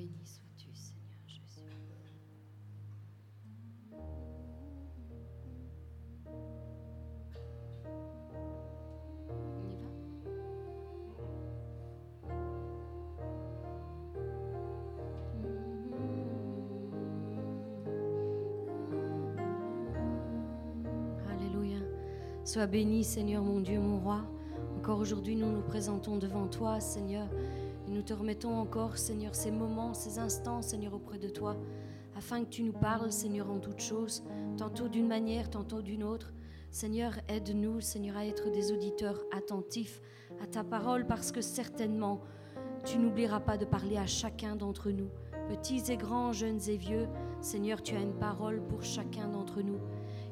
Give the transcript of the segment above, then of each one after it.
Béni sois-tu, Seigneur Jésus. Sois béni, Seigneur mon Dieu, mon roi. Encore aujourd'hui, nous nous présentons devant toi, Seigneur. Nous te remettons encore, Seigneur, ces moments, ces instants, Seigneur, auprès de toi, afin que tu nous parles, Seigneur, en toutes choses, tantôt d'une manière, tantôt d'une autre. Seigneur, aide-nous, Seigneur, à être des auditeurs attentifs à ta parole, parce que certainement, tu n'oublieras pas de parler à chacun d'entre nous, petits et grands, jeunes et vieux. Seigneur, tu as une parole pour chacun d'entre nous.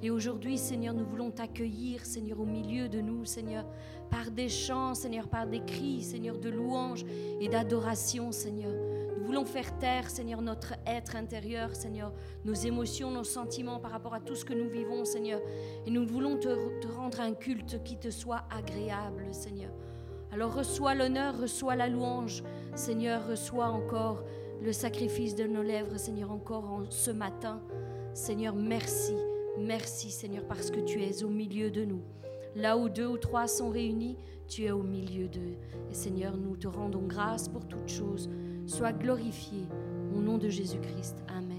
Et aujourd'hui, Seigneur, nous voulons t'accueillir, Seigneur, au milieu de nous, Seigneur, par des chants, Seigneur, par des cris, Seigneur, de louange et d'adoration, Seigneur. Nous voulons faire taire, Seigneur, notre être intérieur, Seigneur, nos émotions, nos sentiments par rapport à tout ce que nous vivons, Seigneur. Et nous voulons te, te rendre un culte qui te soit agréable, Seigneur. Alors reçois l'honneur, reçois la louange, Seigneur, reçois encore le sacrifice de nos lèvres, Seigneur, encore en ce matin. Seigneur, merci, merci, Seigneur, parce que tu es au milieu de nous. Là où deux ou trois sont réunis, tu es au milieu d'eux. Et Seigneur, nous te rendons grâce pour toutes choses. Sois glorifié au nom de Jésus-Christ. Amen.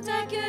protect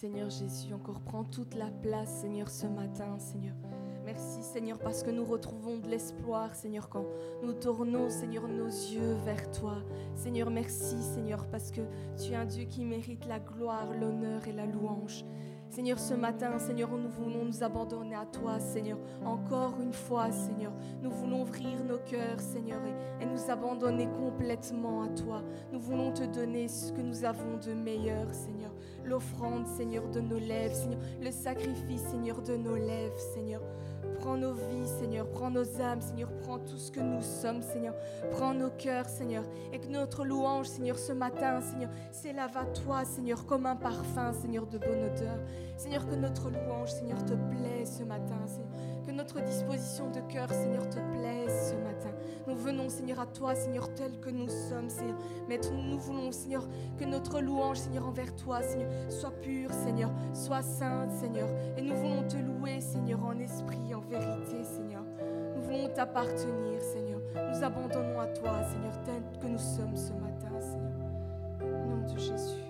Seigneur Jésus, encore prends toute la place Seigneur ce matin Seigneur. Merci Seigneur parce que nous retrouvons de l'espoir Seigneur quand nous tournons Seigneur nos yeux vers toi. Seigneur merci Seigneur parce que tu es un Dieu qui mérite la gloire, l'honneur et la louange. Seigneur, ce matin, Seigneur, nous voulons nous abandonner à toi, Seigneur. Encore une fois, Seigneur, nous voulons ouvrir nos cœurs, Seigneur, et, nous abandonner complètement à toi. Nous voulons te donner ce que nous avons de meilleur, Seigneur. L'offrande, Seigneur, de nos lèvres, Seigneur. Le sacrifice, Seigneur, de nos lèvres, Seigneur. Prends nos vies, Seigneur. Prends nos âmes, Seigneur. Prends tout ce que nous sommes, Seigneur. Prends nos cœurs, Seigneur. Et que notre louange, Seigneur, ce matin, Seigneur, s'élève à toi, Seigneur, comme un parfum, Seigneur, de bonne odeur. Seigneur, que notre louange, Seigneur, te plaît ce matin, Seigneur. Que notre disposition de cœur, Seigneur, te plaise ce matin. Nous venons, Seigneur, à toi, Seigneur, tel que nous sommes, Seigneur. Mais nous voulons, Seigneur, que notre louange, Seigneur, envers toi, Seigneur, soit pure, Seigneur, soit sainte, Seigneur. Et nous voulons te louer, Seigneur, en esprit, en vérité, Seigneur. Nous voulons t'appartenir, Seigneur. Nous abandonnons à toi, Seigneur, tel que nous sommes ce matin, Seigneur. Au nom de Jésus.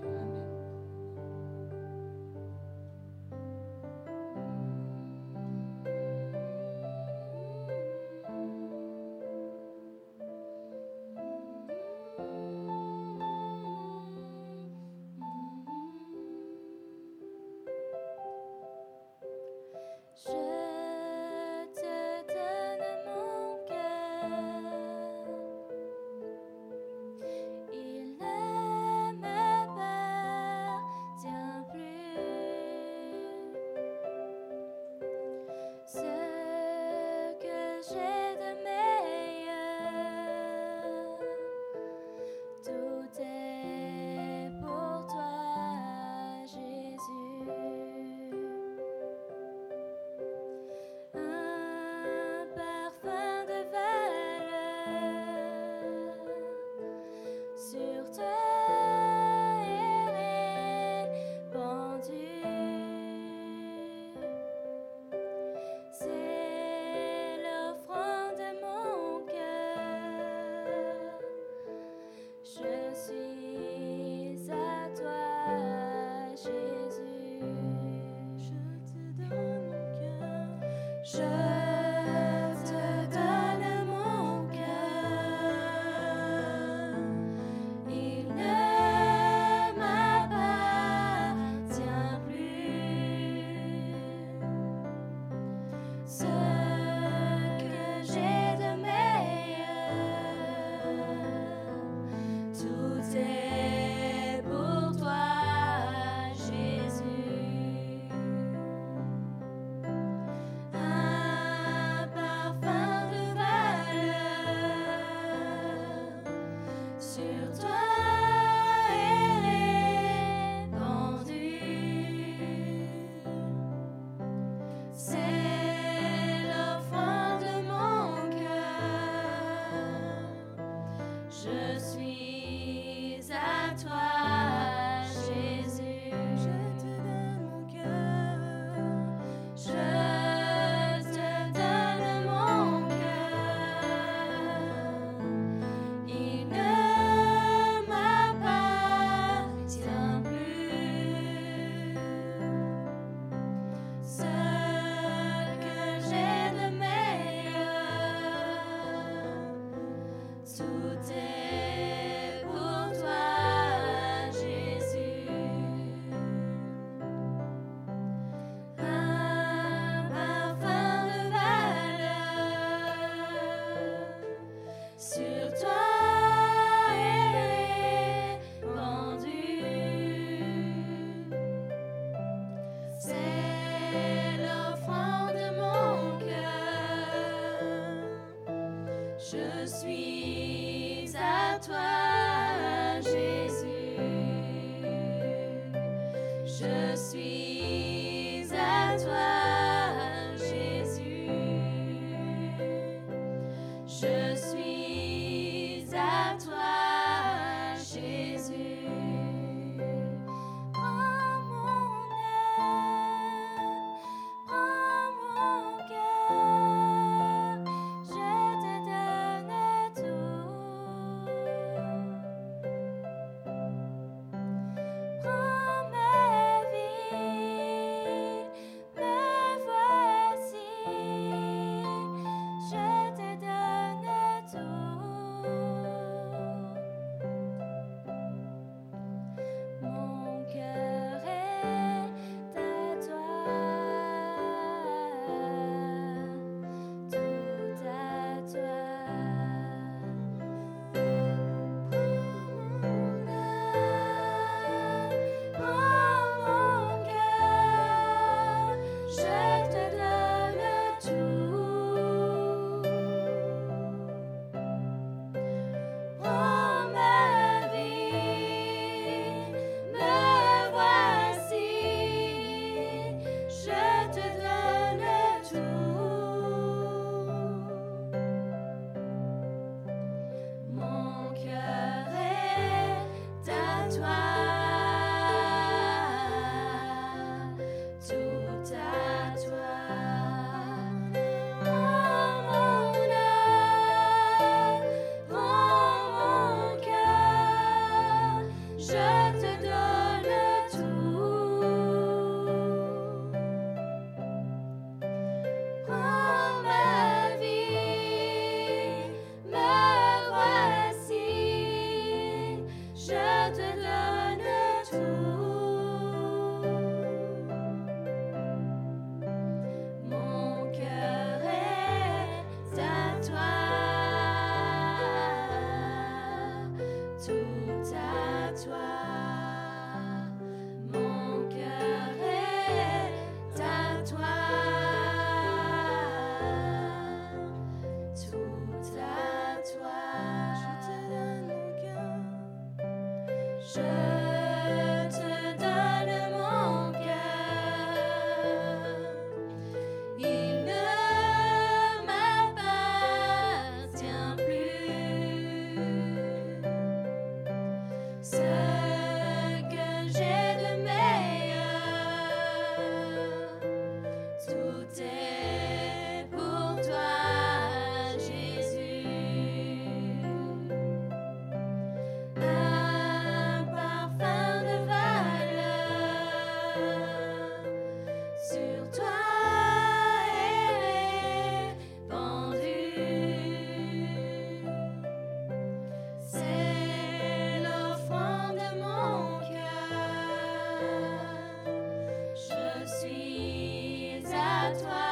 God's.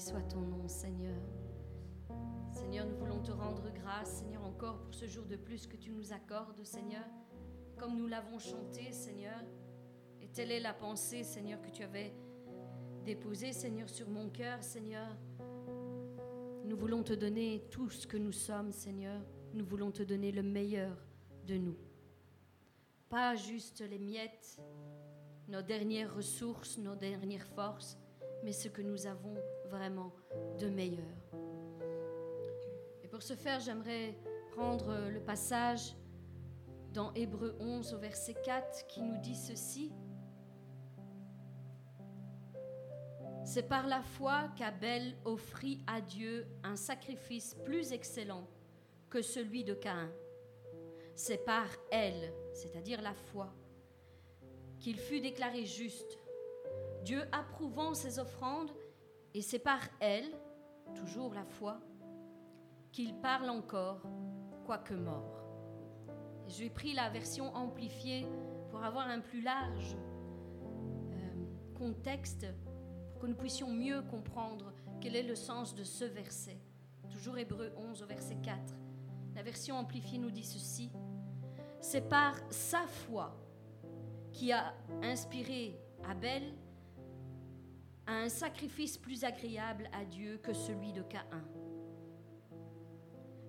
Soit ton nom, Seigneur. Seigneur, nous voulons te rendre grâce, Seigneur, encore pour ce jour de plus que tu nous accordes, Seigneur, comme nous l'avons chanté, Seigneur. Et telle est la pensée, Seigneur, que tu avais déposée, Seigneur, sur mon cœur, Seigneur. Nous voulons te donner tout ce que nous sommes, Seigneur. Nous voulons te donner le meilleur de nous. Pas juste les miettes, nos dernières ressources, nos dernières forces, mais ce que nous avons vraiment de meilleur. Et pour ce faire, j'aimerais prendre le passage dans Hébreu 11 au verset 4 qui nous dit ceci. C'est par la foi qu'Abel offrit à Dieu un sacrifice plus excellent que celui de Caïn. C'est par elle, c'est-à-dire la foi, qu'il fut déclaré juste, Dieu approuvant ses offrandes, et c'est par elle, toujours la foi, qu'il parle encore, quoique mort. J'ai pris la version amplifiée pour avoir un plus large euh, contexte, pour que nous puissions mieux comprendre quel est le sens de ce verset. Toujours Hébreu 11 au verset 4. La version amplifiée nous dit ceci. C'est par sa foi qui a inspiré Abel à un sacrifice plus agréable à Dieu que celui de Caïn.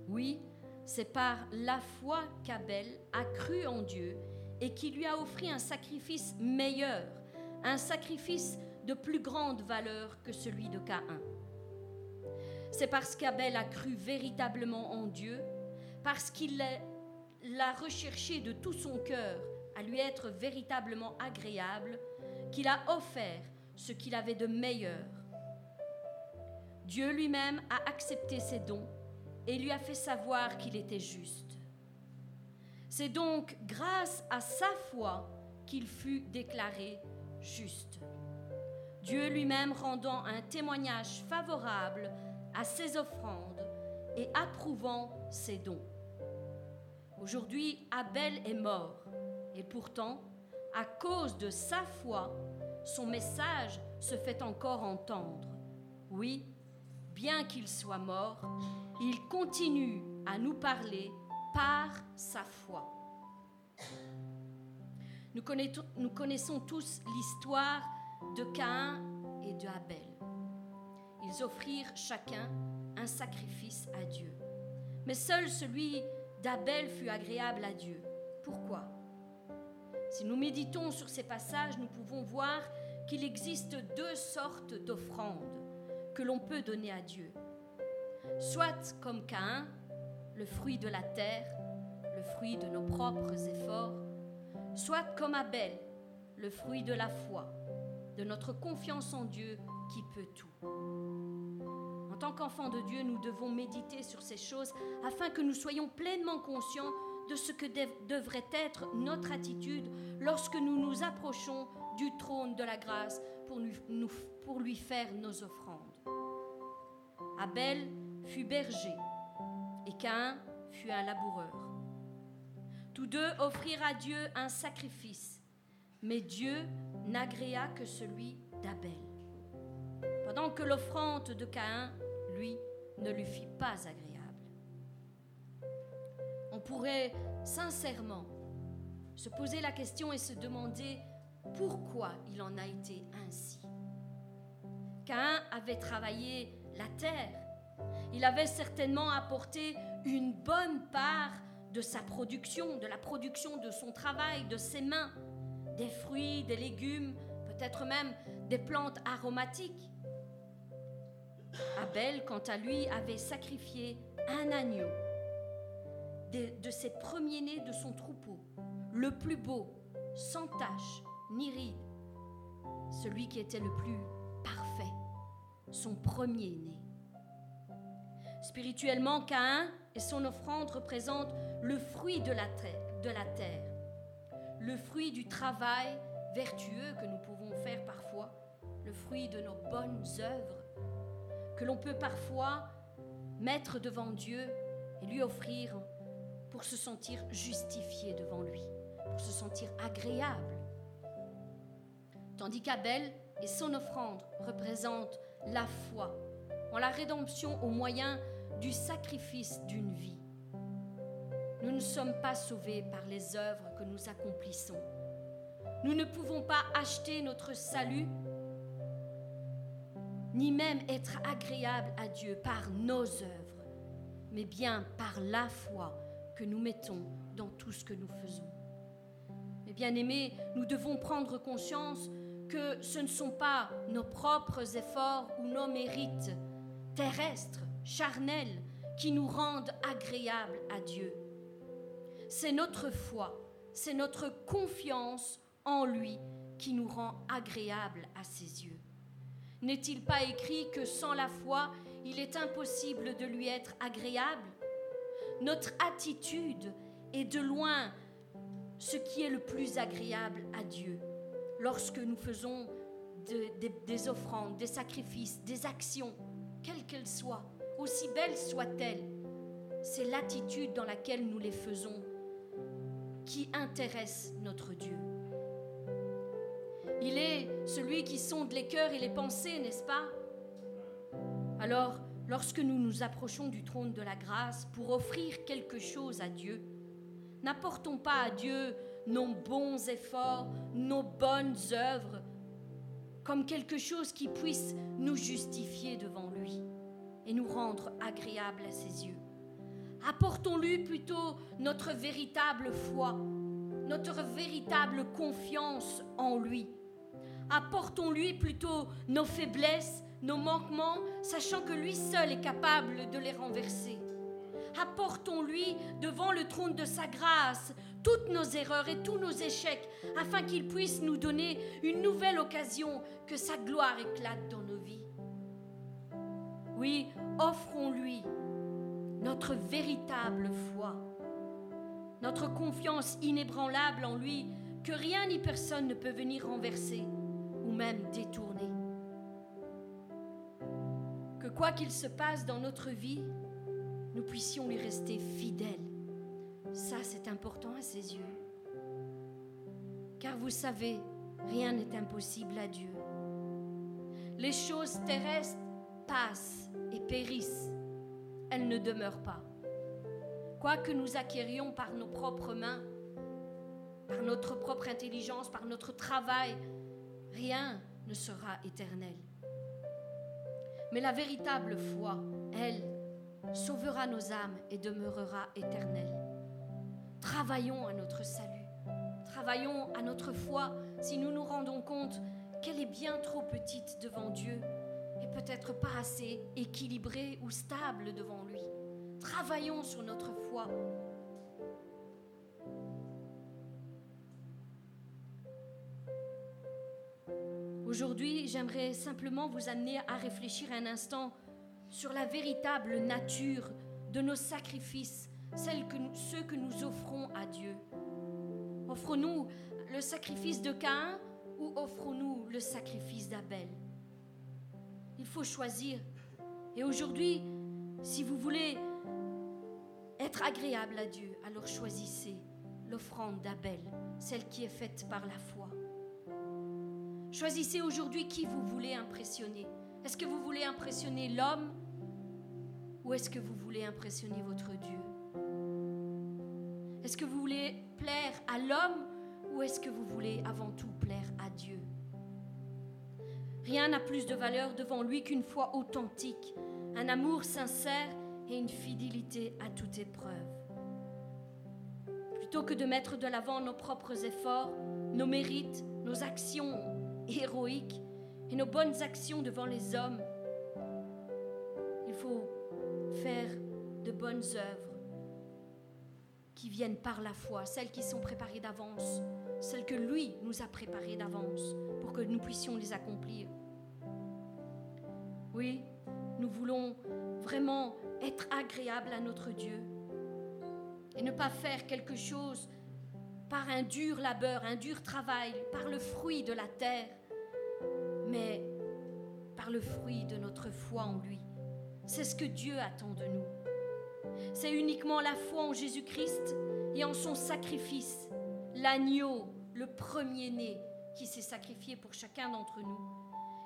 Oui, c'est par la foi qu'Abel a cru en Dieu et qui lui a offert un sacrifice meilleur, un sacrifice de plus grande valeur que celui de Caïn. C'est parce qu'Abel a cru véritablement en Dieu, parce qu'il l'a recherché de tout son cœur à lui être véritablement agréable, qu'il a offert ce qu'il avait de meilleur. Dieu lui-même a accepté ses dons et lui a fait savoir qu'il était juste. C'est donc grâce à sa foi qu'il fut déclaré juste. Dieu lui-même rendant un témoignage favorable à ses offrandes et approuvant ses dons. Aujourd'hui, Abel est mort et pourtant, à cause de sa foi, son message se fait encore entendre. Oui, bien qu'il soit mort, il continue à nous parler par sa foi. Nous connaissons, tous l'histoire de Caïn et de Abel. Ils offrirent chacun un sacrifice à Dieu. Mais seul celui d'Abel fut agréable à Dieu. Pourquoi? Si nous méditons sur ces passages, nous pouvons voir qu'il existe deux sortes d'offrandes que l'on peut donner à Dieu. Soit comme Caïn, le fruit de la terre, le fruit de nos propres efforts, soit comme Abel, le fruit de la foi, de notre confiance en Dieu qui peut tout. En tant qu'enfants de Dieu, nous devons méditer sur ces choses afin que nous soyons pleinement conscients de ce que devrait être notre attitude lorsque nous nous approchons du trône de la grâce pour, lui faire nos offrandes. Abel fut berger et Caïn fut un laboureur. Tous deux offrirent à Dieu un sacrifice, mais Dieu n'agréa que celui d'Abel, pendant que l'offrande de Caïn, lui, ne lui fit pas agréable. Pourrait sincèrement se poser la question et se demander pourquoi il en a été ainsi. Caïn avait travaillé la terre. Il avait certainement apporté une bonne part de sa production, de la production de son travail, de ses mains, des fruits, des légumes, peut-être même des plantes aromatiques. Abel, quant à lui, avait sacrifié un agneau de, ses premiers-nés de son troupeau, le plus beau, sans tache ni ride, celui qui était le plus parfait, son premier-né. Spirituellement, Caïn et son offrande représentent le fruit de la, de la terre, le fruit du travail vertueux que nous pouvons faire parfois, le fruit de nos bonnes œuvres, que l'on peut parfois mettre devant Dieu et lui offrir pour se sentir justifié devant lui, pour se sentir agréable. Tandis qu'Abel et son offrande représentent la foi en la rédemption au moyen du sacrifice d'une vie. Nous ne sommes pas sauvés par les œuvres que nous accomplissons. Nous ne pouvons pas acheter notre salut, ni même être agréable à Dieu par nos œuvres, mais bien par la foi nous mettons dans tout ce que nous faisons. Mais bien aimés, nous devons prendre conscience que ce ne sont pas nos propres efforts ou nos mérites terrestres, charnels, qui nous rendent agréables à Dieu. C'est notre foi, c'est notre confiance en lui qui nous rend agréables à ses yeux. N'est-il pas écrit que sans la foi, il est impossible de lui être agréable? Notre attitude est de loin ce qui est le plus agréable à Dieu lorsque nous faisons des offrandes, des sacrifices, des actions, quelles qu'elles soient, aussi belles soient-elles. C'est l'attitude dans laquelle nous les faisons qui intéresse notre Dieu. Il est celui qui sonde les cœurs et les pensées, n'est-ce pas? Alors, lorsque nous nous approchons du trône de la grâce pour offrir quelque chose à Dieu, n'apportons pas à Dieu nos bons efforts, nos bonnes œuvres, comme quelque chose qui puisse nous justifier devant lui et nous rendre agréables à ses yeux. Apportons-lui plutôt notre véritable foi, notre véritable confiance en lui. Apportons-lui plutôt nos faiblesses, nos manquements, sachant que lui seul est capable de les renverser. Apportons-lui devant le trône de sa grâce toutes nos erreurs et tous nos échecs, afin qu'il puisse nous donner une nouvelle occasion, que sa gloire éclate dans nos vies. Oui, offrons-lui notre véritable foi, notre confiance inébranlable en lui, que rien ni personne ne peut venir renverser ou même détourner. Quoi qu'il se passe dans notre vie, nous puissions lui rester fidèles. Ça, c'est important à ses yeux. Car vous savez, rien n'est impossible à Dieu. Les choses terrestres passent et périssent. Elles ne demeurent pas. Quoi que nous acquérions par nos propres mains, par notre propre intelligence, par notre travail, rien ne sera éternel. Mais la véritable foi, elle, sauvera nos âmes et demeurera éternelle. Travaillons à notre salut. Travaillons à notre foi si nous nous rendons compte qu'elle est bien trop petite devant Dieu et peut-être pas assez équilibrée ou stable devant lui. Travaillons sur notre foi. Aujourd'hui, j'aimerais simplement vous amener à réfléchir un instant sur la véritable nature de nos sacrifices, ceux que nous offrons à Dieu. Offrons-nous le sacrifice de Caïn ou offrons-nous le sacrifice d'Abel? Il faut choisir. Et aujourd'hui, si vous voulez être agréable à Dieu, alors choisissez l'offrande d'Abel, celle qui est faite par la foi. Choisissez aujourd'hui qui vous voulez impressionner. Est-ce que vous voulez impressionner l'homme ou est-ce que vous voulez impressionner votre Dieu? Est-ce que vous voulez plaire à l'homme ou est-ce que vous voulez avant tout plaire à Dieu? Rien n'a plus de valeur devant lui qu'une foi authentique, un amour sincère et une fidélité à toute épreuve. Plutôt que de mettre de l'avant nos propres efforts, nos mérites, nos actions héroïques et nos bonnes actions devant les hommes, il faut faire de bonnes œuvres qui viennent par la foi, celles qui sont préparées d'avance, celles que lui nous a préparées d'avance pour que nous puissions les accomplir. Oui, nous voulons vraiment être agréables à notre Dieu et ne pas faire quelque chose par un dur labeur, un dur travail, par le fruit de la terre, mais par le fruit de notre foi en lui. C'est ce que Dieu attend de nous. C'est uniquement la foi en Jésus-Christ et en son sacrifice, l'agneau, le premier-né, qui s'est sacrifié pour chacun d'entre nous.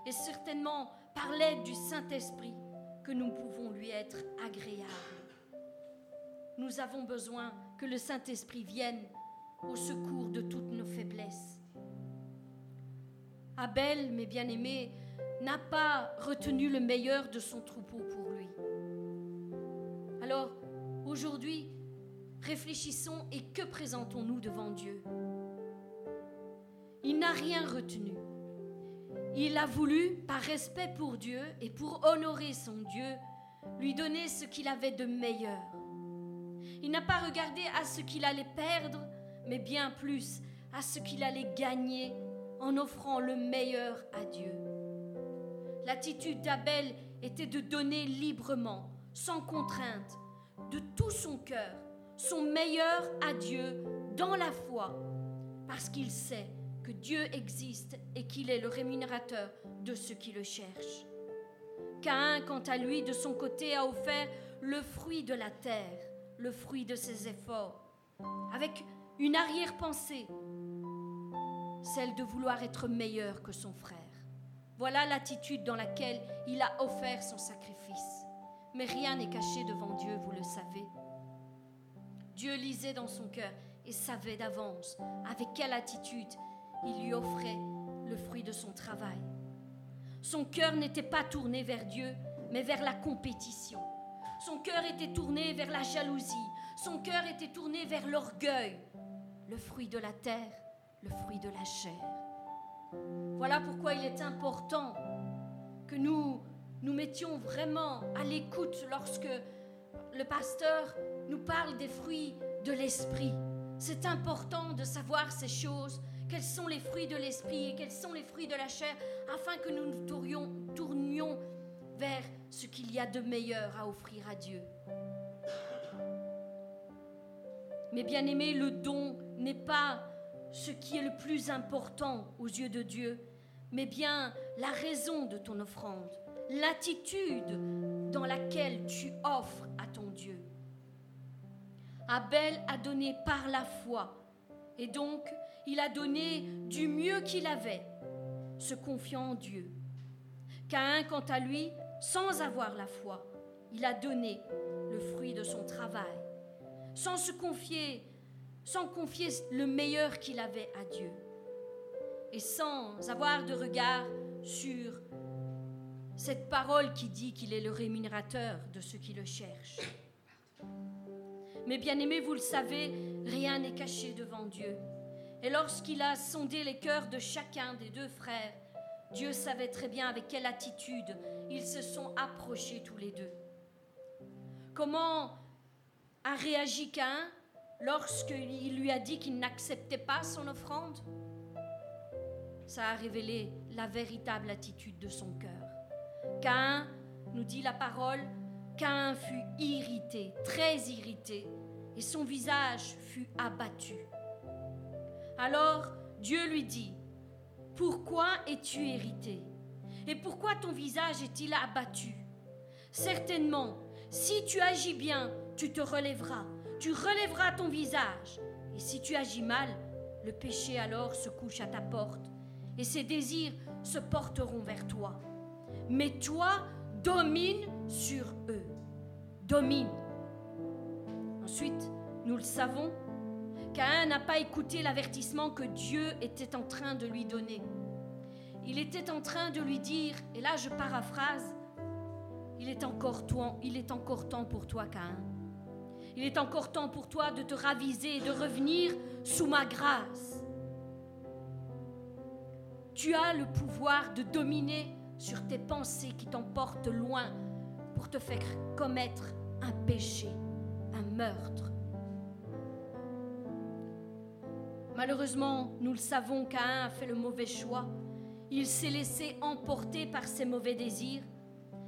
Et certainement par l'aide du Saint-Esprit que nous pouvons lui être agréables. Nous avons besoin que le Saint-Esprit vienne au secours de toutes nos faiblesses. Abel, mes bien-aimés, n'a pas retenu le meilleur de son troupeau pour lui. Alors, aujourd'hui, réfléchissons et que présentons-nous devant Dieu? Il n'a rien retenu. Il a voulu, par respect pour Dieu et pour honorer son Dieu, lui donner ce qu'il avait de meilleur. Il n'a pas regardé à ce qu'il allait perdre, mais bien plus à ce qu'il allait gagner en offrant le meilleur à Dieu. L'attitude d'Abel était de donner librement, sans contrainte, de tout son cœur, son meilleur à Dieu dans la foi, parce qu'il sait que Dieu existe et qu'il est le rémunérateur de ceux qui le cherchent. Caïn, quant à lui, de son côté, a offert le fruit de la terre, le fruit de ses efforts, avec une arrière-pensée, celle de vouloir être meilleur que son frère. Voilà l'attitude dans laquelle il a offert son sacrifice. Mais rien n'est caché devant Dieu, vous le savez. Dieu lisait dans son cœur et savait d'avance avec quelle attitude il lui offrait le fruit de son travail. Son cœur n'était pas tourné vers Dieu, mais vers la compétition. Son cœur était tourné vers la jalousie. Son cœur était tourné vers l'orgueil. Le fruit de la terre, le fruit de la chair. Voilà pourquoi il est important que nous nous mettions vraiment à l'écoute lorsque le pasteur nous parle des fruits de l'esprit. C'est important de savoir ces choses quels sont les fruits de l'esprit et quels sont les fruits de la chair, afin que nous nous tournions, tournions vers ce qu'il y a de meilleur à offrir à Dieu. Mais bien aimé, le don n'est pas ce qui est le plus important aux yeux de Dieu, mais bien la raison de ton offrande, l'attitude dans laquelle tu offres à ton Dieu. Abel a donné par la foi, et donc il a donné du mieux qu'il avait, se confiant en Dieu. Caïn, quant à lui, sans avoir la foi, il a donné le fruit de son travail, sans se confier, sans confier le meilleur qu'il avait à Dieu, et sans avoir de regard sur cette parole qui dit qu'il est le rémunérateur de ceux qui le cherchent. Mais bien aimé, vous le savez, rien n'est caché devant Dieu. Et lorsqu'il a sondé les cœurs de chacun des deux frères, Dieu savait très bien avec quelle attitude ils se sont approchés tous les deux. Comment a réagi Cain lorsqu'il lui a dit qu'il n'acceptait pas son offrande? Ça a révélé la véritable attitude de son cœur. Cain, nous dit la parole, Cain fut irrité, très irrité, et son visage fut abattu. Alors Dieu lui dit, Pourquoi es-tu irrité? Et pourquoi ton visage est-il abattu? Certainement, si tu agis bien, tu te relèveras, tu relèveras ton visage. Et si tu agis mal, le péché alors se couche à ta porte, et ses désirs se porteront vers toi. Mais toi, domine sur eux. Domine. Ensuite, nous le savons, Caïn n'a pas écouté l'avertissement que Dieu était en train de lui donner. Il était en train de lui dire, et là je paraphrase, il est encore temps, il est encore temps pour toi, Caïn. Il est encore temps pour toi de te raviser et de revenir sous ma grâce. Tu as le pouvoir de dominer sur tes pensées qui t'emportent loin pour te faire commettre un péché, un meurtre, Malheureusement, nous le savons, Caïn a fait le mauvais choix. Il s'est laissé emporter par ses mauvais désirs.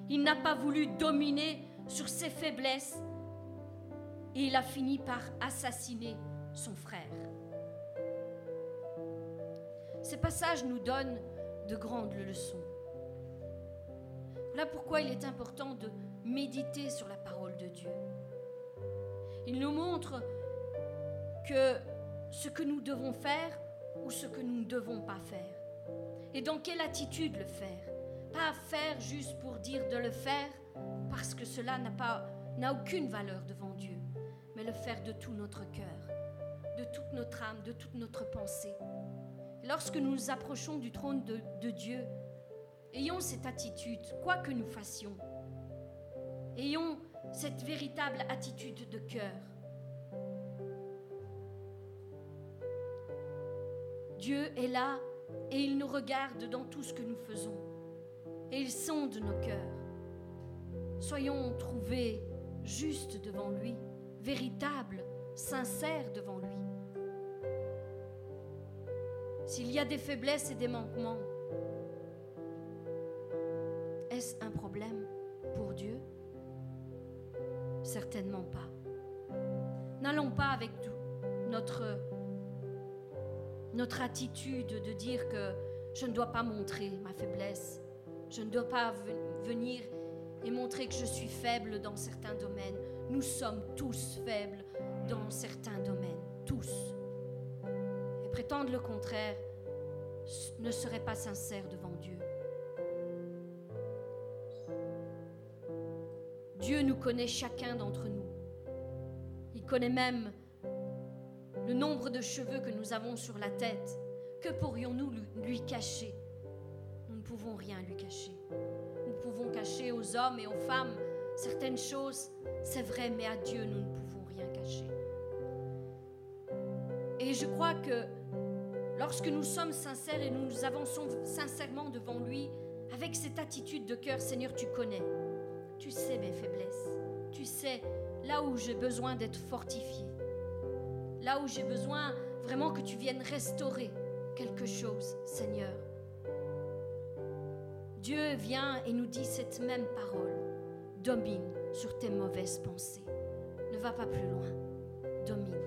Il n'a pas voulu dominer sur ses faiblesses et il a fini par assassiner son frère. Ces passages nous donnent de grandes leçons. Voilà pourquoi il est important de méditer sur la parole de Dieu. Il nous montre que ce que nous devons faire ou ce que nous ne devons pas faire. Et dans quelle attitude le faire. Pas faire juste pour dire de le faire, parce que cela n'a, aucune valeur devant Dieu, mais le faire de tout notre cœur, de toute notre âme, de toute notre pensée. Lorsque nous nous approchons du trône de, de Dieu, ayons cette attitude, quoi que nous fassions. Ayons cette véritable attitude de cœur. Dieu est là et il nous regarde dans tout ce que nous faisons. Et il sonde nos cœurs. Soyons trouvés juste devant lui véritables, sincères devant lui. S'il y a des faiblesses et des manquements, est-ce un problème pour Dieu? Certainement pas. N'allons pas avec notre, notre attitude de dire que je ne dois pas montrer ma faiblesse, je ne dois pas venir et montrer que je suis faible dans certains domaines. Nous sommes tous faibles dans certains domaines, tous. Et prétendre le contraire ne serait pas sincère devant Dieu. Dieu nous connaît chacun d'entre nous. Il connaît même le nombre de cheveux que nous avons sur la tête. Que pourrions-nous lui cacher? Nous ne pouvons rien lui cacher. Nous pouvons cacher aux hommes et aux femmes certaines choses, c'est vrai, mais à Dieu, nous ne pouvons rien cacher. Et je crois que lorsque nous sommes sincères et nous nous avançons sincèrement devant lui, avec cette attitude de cœur, Seigneur, tu connais. Tu sais mes faiblesses. Tu sais là où j'ai besoin d'être fortifié. Là où j'ai besoin vraiment que tu viennes restaurer quelque chose, Seigneur. Dieu vient et nous dit cette même parole. Domine sur tes mauvaises pensées. Ne va pas plus loin. Domine.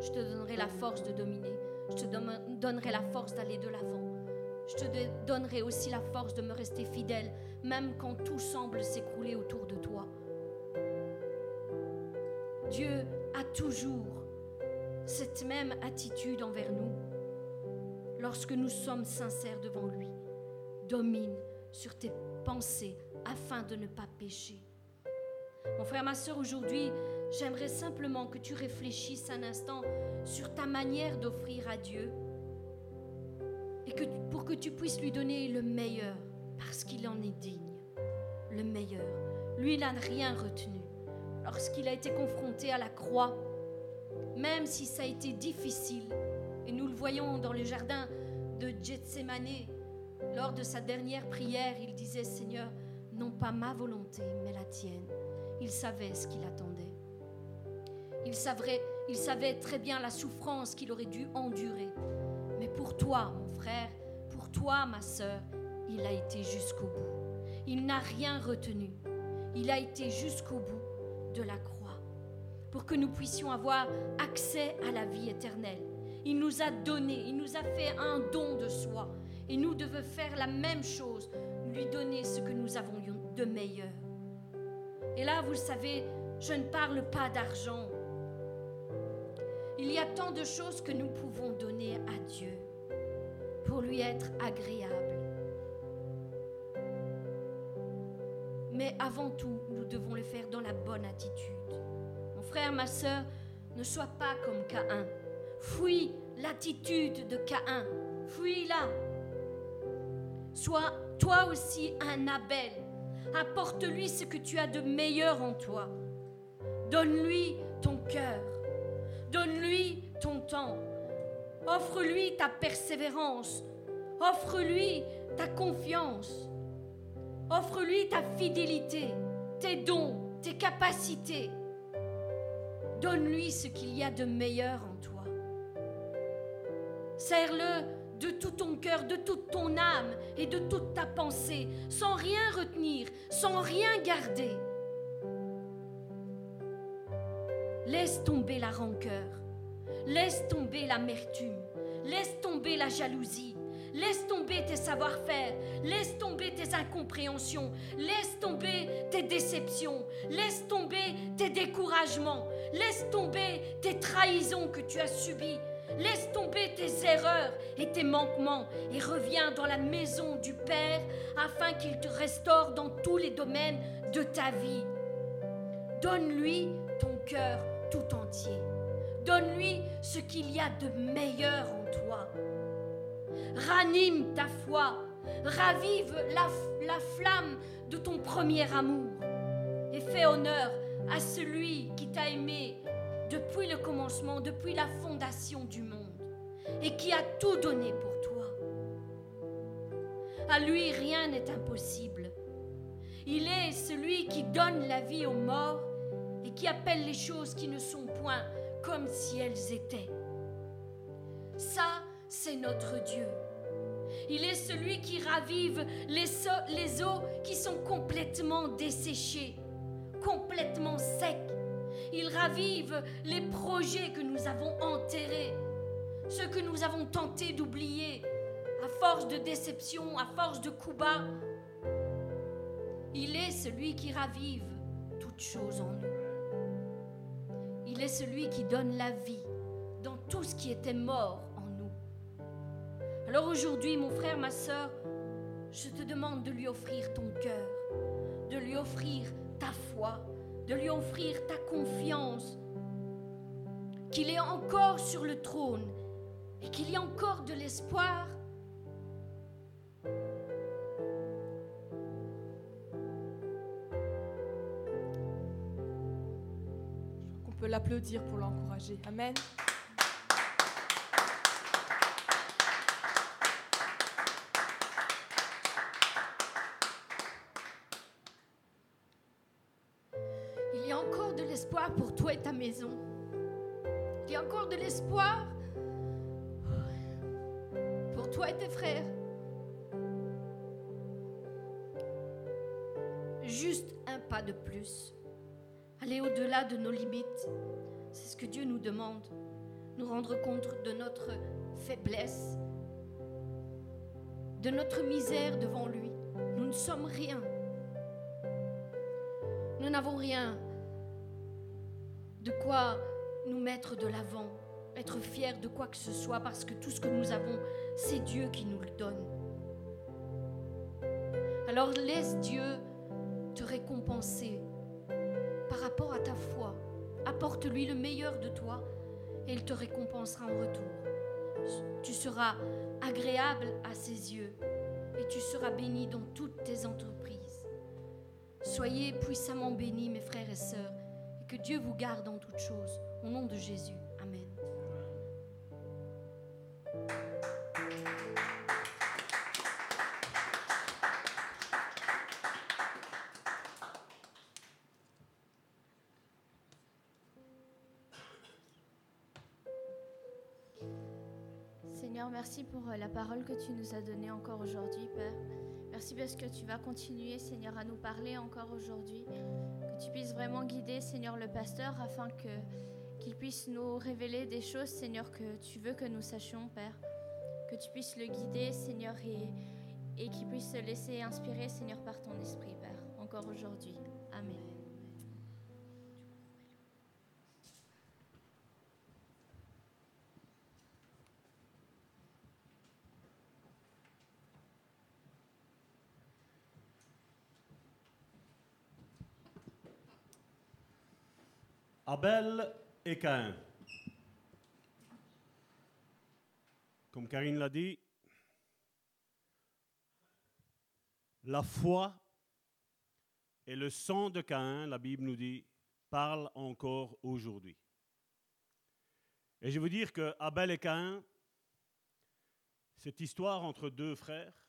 Je te donnerai la force de dominer. Je te donnerai la force d'aller de l'avant. Je te donnerai aussi la force de me rester fidèle, même quand tout semble s'écrouler autour de toi. Dieu a toujours cette même attitude envers nous lorsque nous sommes sincères devant lui. Domine sur tes pensées afin de ne pas pécher. Mon frère, ma soeur, aujourd'hui, j'aimerais simplement que tu réfléchisses un instant sur ta manière d'offrir à Dieu et que, pour que tu puisses lui donner le meilleur, parce qu'il en est digne, le meilleur. Lui, il n'a rien retenu. Lorsqu'il a été confronté à la croix, même si ça a été difficile, et nous le voyons dans le jardin de Gethsemane, lors de sa dernière prière, il disait, Seigneur, non pas ma volonté, mais la tienne. Il savait ce qu'il attendait. Il savait, il savait très bien la souffrance qu'il aurait dû endurer. Mais pour toi, mon frère, pour toi, ma sœur, il a été jusqu'au bout. Il n'a rien retenu. Il a été jusqu'au bout de la croix pour que nous puissions avoir accès à la vie éternelle. Il nous a donné, il nous a fait un don de soi. Et nous devons faire la même chose, lui donner ce que nous avons de meilleur. Et là, vous le savez, je ne parle pas d'argent, il y a tant de choses que nous pouvons donner à Dieu pour lui être agréable. Mais avant tout, nous devons le faire dans la bonne attitude. Mon frère, ma soeur, ne sois pas comme Caïn. Fuis l'attitude de Caïn. Fuis-la. Sois toi aussi un Abel. Apporte-lui ce que tu as de meilleur en toi. Donne-lui ton cœur. Donne-lui ton temps. Offre-lui ta persévérance. Offre-lui ta confiance. Offre-lui ta fidélité, tes dons, tes capacités. Donne-lui ce qu'il y a de meilleur en toi. Serre-le de tout ton cœur, de toute ton âme et de toute ta pensée, sans rien retenir, sans rien garder. Laisse tomber la rancœur. Laisse tomber l'amertume. Laisse tomber la jalousie. Laisse tomber tes savoir-faire. Laisse tomber tes incompréhensions. Laisse tomber tes déceptions. Laisse tomber tes découragements. Laisse tomber tes trahisons que tu as subies. Laisse tomber tes erreurs et tes manquements et reviens dans la maison du Père afin qu'il te restaure dans tous les domaines de ta vie. Donne-lui ton cœur tout entier. Donne-lui ce qu'il y a de meilleur en toi. Ranime ta foi. Ravive la, la flamme de ton premier amour. Et fais honneur à celui qui t'a aimé depuis le commencement, depuis la fondation du monde. et qui a tout donné pour toi. À lui, rien n'est impossible. Il est celui qui donne la vie aux morts et qui appelle les choses qui ne sont point comme si elles étaient. Ça, c'est notre Dieu. Il est celui qui ravive les, les eaux qui sont complètement desséchées, complètement secs. Il ravive les projets que nous avons enterrés, ceux que nous avons tenté d'oublier, à force de déception, à force de coups bas. Il est celui qui ravive toutes choses en nous. Il est celui qui donne la vie dans tout ce qui était mort alors aujourd'hui, mon frère, ma soeur, je te demande de lui offrir ton cœur, de lui offrir ta foi, de lui offrir ta confiance, qu'il est encore sur le trône et qu'il y a encore de l'espoir. On peut l'applaudir pour l'encourager. Amen. Toi et ta maison. Il y a encore de l'espoir pour toi et tes frères. Juste un pas de plus. Aller au-delà de nos limites. C'est ce que Dieu nous demande. Nous rendre compte de notre faiblesse, de notre misère devant lui. Nous ne sommes rien. Nous n'avons rien de quoi nous mettre de l'avant, être fiers de quoi que ce soit, parce que tout ce que nous avons, c'est Dieu qui nous le donne. Alors laisse Dieu te récompenser par rapport à ta foi. Apporte-lui le meilleur de toi et il te récompensera en retour. Tu seras agréable à ses yeux et tu seras béni dans toutes tes entreprises. Soyez puissamment bénis, mes frères et sœurs. Que Dieu vous garde en toutes choses. Au nom de Jésus. Amen. Seigneur, merci pour euh, la parole que tu nous as donnée encore aujourd'hui, Père. Merci parce que tu vas continuer, Seigneur, à nous parler encore aujourd'hui tu puisses vraiment guider, Seigneur, le pasteur, afin que qu'il puisse nous révéler des choses, Seigneur, que tu veux que nous sachions, Père. Que tu puisses le guider, Seigneur, et, et qu'il puisse se laisser inspirer, Seigneur, par ton esprit, Père, encore aujourd'hui. Abel et Caïn. Comme Karine l'a dit, la foi et le sang de Caïn, la Bible nous dit, parlent encore aujourd'hui. Et je veux dire que Abel et Caïn, cette histoire entre deux frères,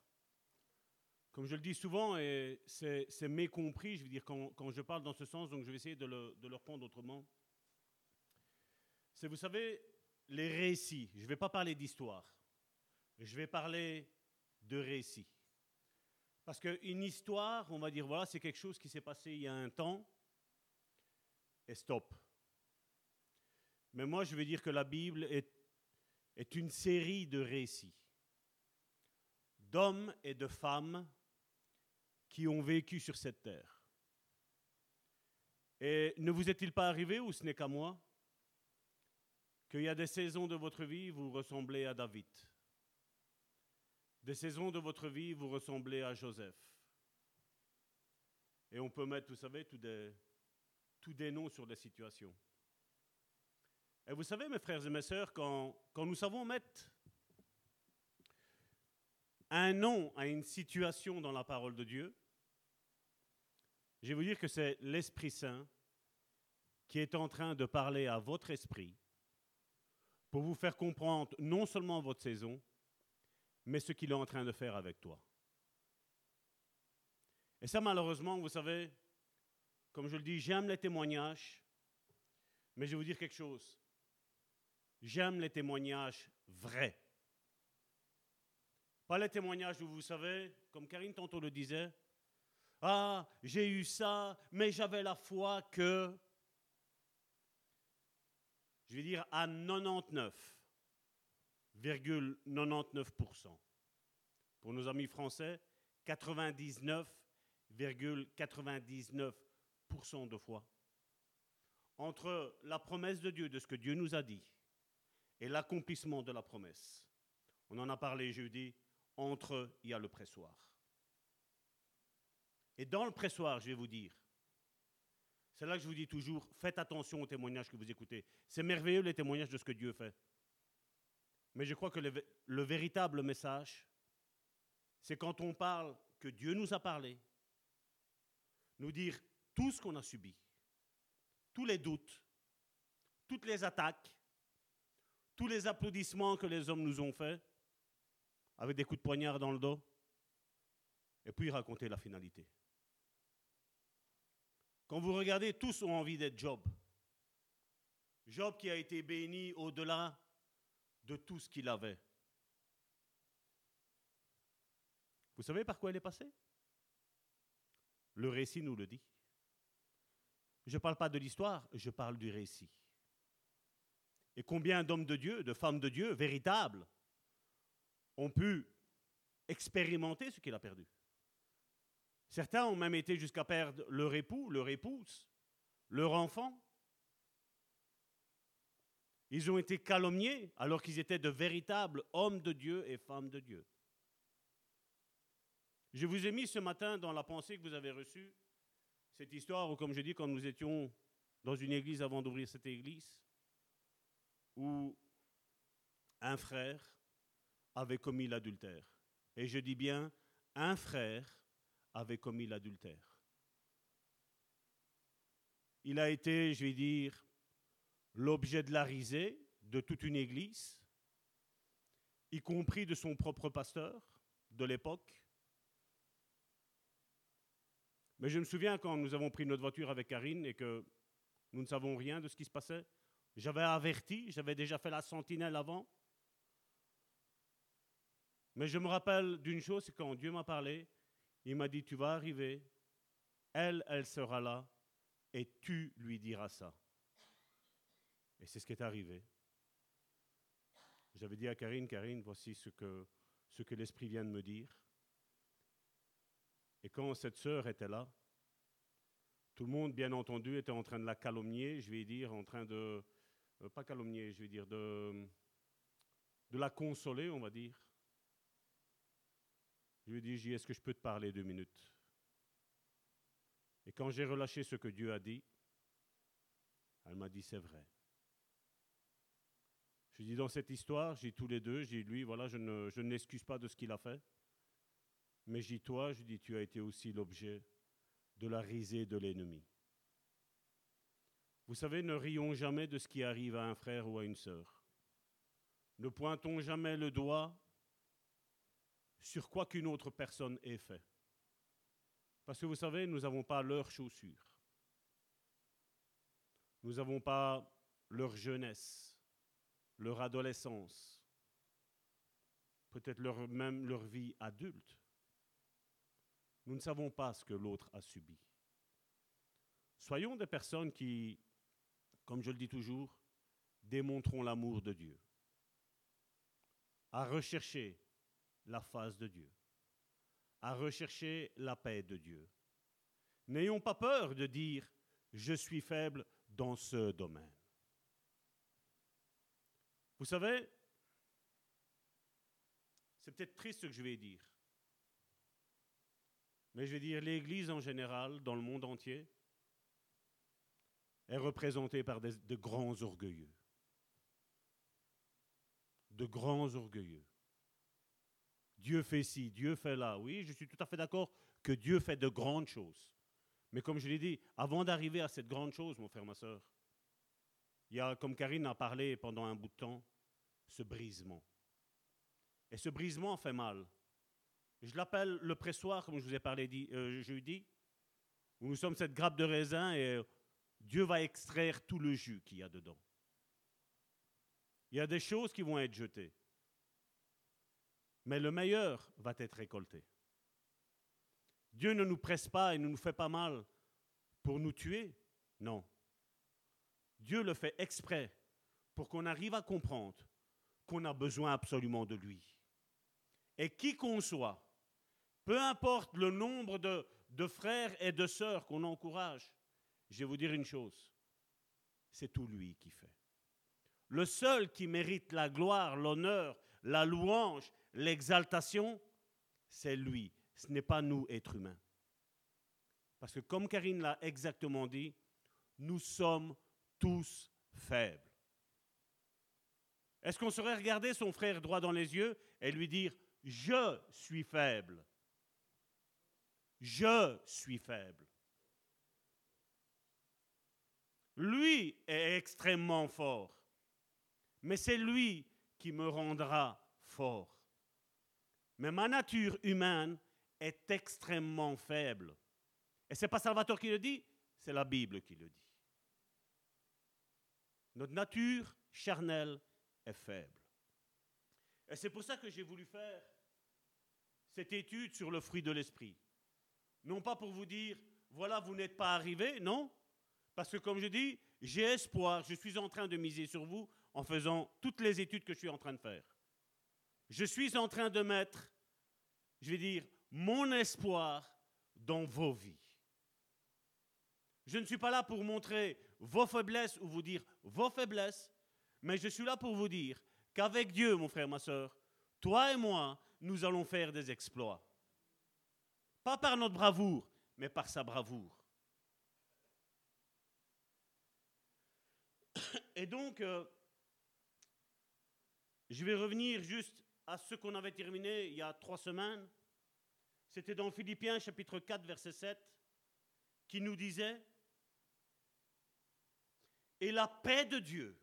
comme je le dis souvent, et c'est mécompris, je veux dire, quand, je parle dans ce sens, donc je vais essayer de le, de répondre autrement. C'est, vous savez, les récits. Je ne vais pas parler d'histoire. Je vais parler de récits. Parce qu'une histoire, on va dire, voilà, c'est quelque chose qui s'est passé il y a un temps, et stop. Mais moi, je veux dire que la Bible est une série de récits d'hommes et de femmes qui ont vécu sur cette terre. Et ne vous est-il pas arrivé, ou ce n'est qu'à moi, qu'il y a des saisons de votre vie, vous ressemblez à David. Des saisons de votre vie, vous ressemblez à Joseph. Et on peut mettre, vous savez, tous des, tous des noms sur des situations. Et vous savez, mes frères et mes sœurs, quand, quand nous savons mettre un nom à une situation dans la parole de Dieu, je vais vous dire que c'est l'Esprit Saint qui est en train de parler à votre esprit pour vous faire comprendre non seulement votre saison, mais ce qu'il est en train de faire avec toi. Et ça, malheureusement, vous savez, comme je le dis, j'aime les témoignages, mais je vais vous dire quelque chose. J'aime les témoignages vrais. Pas les témoignages où vous savez, comme Karine tantôt le disait, ah, j'ai eu ça, mais j'avais la foi que, je vais dire à 99,99%. Pour nos amis français, 99,99% de foi. Entre la promesse de Dieu, de ce que Dieu nous a dit, et l'accomplissement de la promesse. On en a parlé jeudi, entre eux, il y a le pressoir. Et dans le pressoir, je vais vous dire, c'est là que je vous dis toujours, faites attention aux témoignages que vous écoutez. C'est merveilleux les témoignages de ce que Dieu fait. Mais je crois que le, le véritable message, c'est quand on parle que Dieu nous a parlé, nous dire tout ce qu'on a subi, tous les doutes, toutes les attaques, tous les applaudissements que les hommes nous ont faits, avec des coups de poignard dans le dos, et puis raconter la finalité. Quand vous regardez, tous ont envie d'être Job. Job qui a été béni au-delà de tout ce qu'il avait. Vous savez par quoi il est passé? Le récit nous le dit. Je ne parle pas de l'histoire, je parle du récit. Et combien d'hommes de Dieu, de femmes de Dieu, véritables, ont pu expérimenter ce qu'il a perdu. Certains ont même été jusqu'à perdre leur époux, leur épouse, leur enfant. Ils ont été calomniés alors qu'ils étaient de véritables hommes de Dieu et femmes de Dieu. Je vous ai mis ce matin dans la pensée que vous avez reçue cette histoire où, comme je dis, quand nous étions dans une église avant d'ouvrir cette église, où un frère avait commis l'adultère. Et je dis bien, un frère avait commis l'adultère. Il a été, je vais dire, l'objet de la risée de toute une église, y compris de son propre pasteur de l'époque. Mais je me souviens quand nous avons pris notre voiture avec Karine et que nous ne savons rien de ce qui se passait. J'avais averti, j'avais déjà fait la sentinelle avant. Mais je me rappelle d'une chose, c'est quand Dieu m'a parlé, il m'a dit, tu vas arriver, elle, elle sera là, et tu lui diras ça. Et c'est ce qui est arrivé. J'avais dit à Karine, Karine, voici ce que, ce que l'Esprit vient de me dire. Et quand cette sœur était là, tout le monde, bien entendu, était en train de la calomnier, je vais dire, en train de, euh, pas calomnier, je vais dire, de, de la consoler, on va dire. Je lui ai dit, est-ce que je peux te parler deux minutes? Et quand j'ai relâché ce que Dieu a dit, elle m'a dit, c'est vrai. Je dis, dans cette histoire, j'ai tous les deux, j'ai lui, voilà, je ne, je n'excuse pas de ce qu'il a fait. Mais j'ai toi, je dis, tu as été aussi l'objet de la risée de l'ennemi. Vous savez, ne rions jamais de ce qui arrive à un frère ou à une sœur. Ne pointons jamais le doigt sur quoi qu'une autre personne ait fait. Parce que vous savez, nous n'avons pas leurs chaussures. Nous n'avons pas leur jeunesse, leur adolescence, peut-être même leur vie adulte. Nous ne savons pas ce que l'autre a subi. Soyons des personnes qui, comme je le dis toujours, démontrons l'amour de Dieu, à rechercher la face de Dieu, à rechercher la paix de Dieu. N'ayons pas peur de dire je suis faible dans ce domaine. Vous savez, c'est peut-être triste ce que je vais dire, mais je vais dire l'Église en général, dans le monde entier, est représentée par de grands orgueilleux. De grands orgueilleux. Dieu fait ci, Dieu fait là. Oui, je suis tout à fait d'accord que Dieu fait de grandes choses. Mais comme je l'ai dit, avant d'arriver à cette grande chose, mon frère, ma soeur, il y a, comme Karine a parlé pendant un bout de temps, ce brisement. Et ce brisement fait mal. Je l'appelle le pressoir, comme je vous ai parlé dit, euh, jeudi, où nous sommes cette grappe de raisin et Dieu va extraire tout le jus qu'il y a dedans. Il y a des choses qui vont être jetées. Mais le meilleur va être récolté. Dieu ne nous presse pas et ne nous fait pas mal pour nous tuer. Non. Dieu le fait exprès pour qu'on arrive à comprendre qu'on a besoin absolument de lui. Et qui qu'on soit, peu importe le nombre de, de frères et de sœurs qu'on encourage, je vais vous dire une chose, c'est tout lui qui fait. Le seul qui mérite la gloire, l'honneur, la louange, l'exaltation, c'est lui. Ce n'est pas nous, êtres humains. Parce que comme Karine l'a exactement dit, nous sommes tous faibles. Est-ce qu'on saurait regarder son frère droit dans les yeux et lui dire, je suis faible Je suis faible. Lui est extrêmement fort, mais c'est lui qui me rendra fort. Mais ma nature humaine est extrêmement faible. Et ce n'est pas Salvatore qui le dit, c'est la Bible qui le dit. Notre nature charnelle est faible. Et c'est pour ça que j'ai voulu faire cette étude sur le fruit de l'esprit. Non pas pour vous dire, voilà, vous n'êtes pas arrivé, non. Parce que comme je dis, j'ai espoir, je suis en train de miser sur vous en faisant toutes les études que je suis en train de faire. Je suis en train de mettre, je vais dire, mon espoir dans vos vies. Je ne suis pas là pour montrer vos faiblesses ou vous dire vos faiblesses, mais je suis là pour vous dire qu'avec Dieu, mon frère, ma soeur, toi et moi, nous allons faire des exploits. Pas par notre bravoure, mais par sa bravoure. Et donc, euh, je vais revenir juste à ce qu'on avait terminé il y a trois semaines. C'était dans Philippiens chapitre 4, verset 7, qui nous disait, et la paix de Dieu.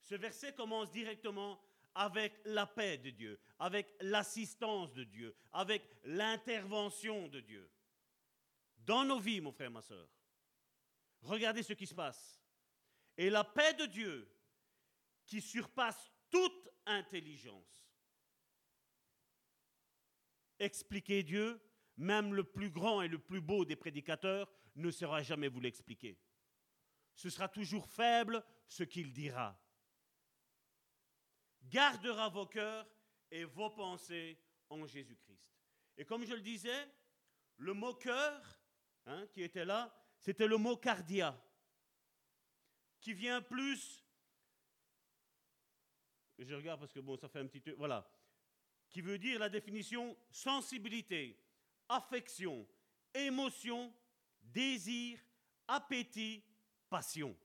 Ce verset commence directement avec la paix de Dieu, avec l'assistance de Dieu, avec l'intervention de Dieu. Dans nos vies, mon frère, ma soeur, regardez ce qui se passe. Et la paix de Dieu, qui surpasse toute intelligence. Expliquer Dieu, même le plus grand et le plus beau des prédicateurs, ne saura jamais vous l'expliquer ce sera toujours faible ce qu'il dira. Gardera vos cœurs et vos pensées en Jésus-Christ. Et comme je le disais, le mot cœur hein, qui était là, c'était le mot cardia, qui vient plus, je regarde parce que bon, ça fait un petit voilà, qui veut dire la définition sensibilité, affection, émotion, désir, appétit, passion.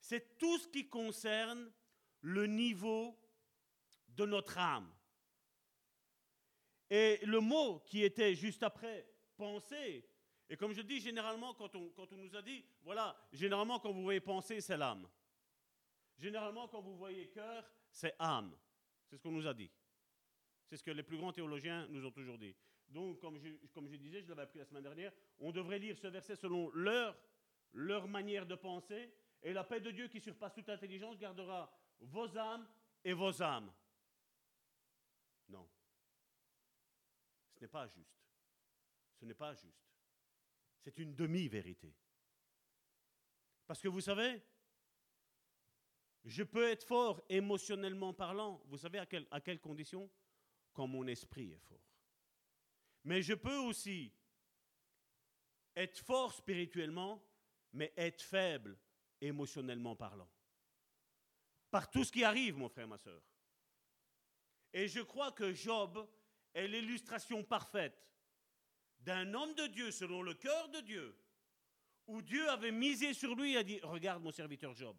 C'est tout ce qui concerne le niveau de notre âme. Et le mot qui était juste après, penser, et comme je dis, généralement, quand on, quand on nous a dit, voilà, généralement, quand vous voyez penser, c'est l'âme. Généralement, quand vous voyez cœur, c'est âme. C'est ce qu'on nous a dit. C'est ce que les plus grands théologiens nous ont toujours dit. Donc, comme je, disais, je l'avais appris la semaine dernière, on devrait lire ce verset selon leur leur manière de penser, et la paix de Dieu qui surpasse toute intelligence gardera vos âmes et vos âmes. Non. Ce n'est pas juste. Ce n'est pas juste. C'est une demi-vérité. Parce que vous savez, je peux être fort émotionnellement parlant. Vous savez à, quelles conditions Quand mon esprit est fort. Mais je peux aussi être fort spirituellement mais être faible émotionnellement parlant. Par tout ce qui arrive, mon frère, ma soeur. Et je crois que Job est l'illustration parfaite d'un homme de Dieu selon le cœur de Dieu, où Dieu avait misé sur lui et a dit, regarde mon serviteur Job,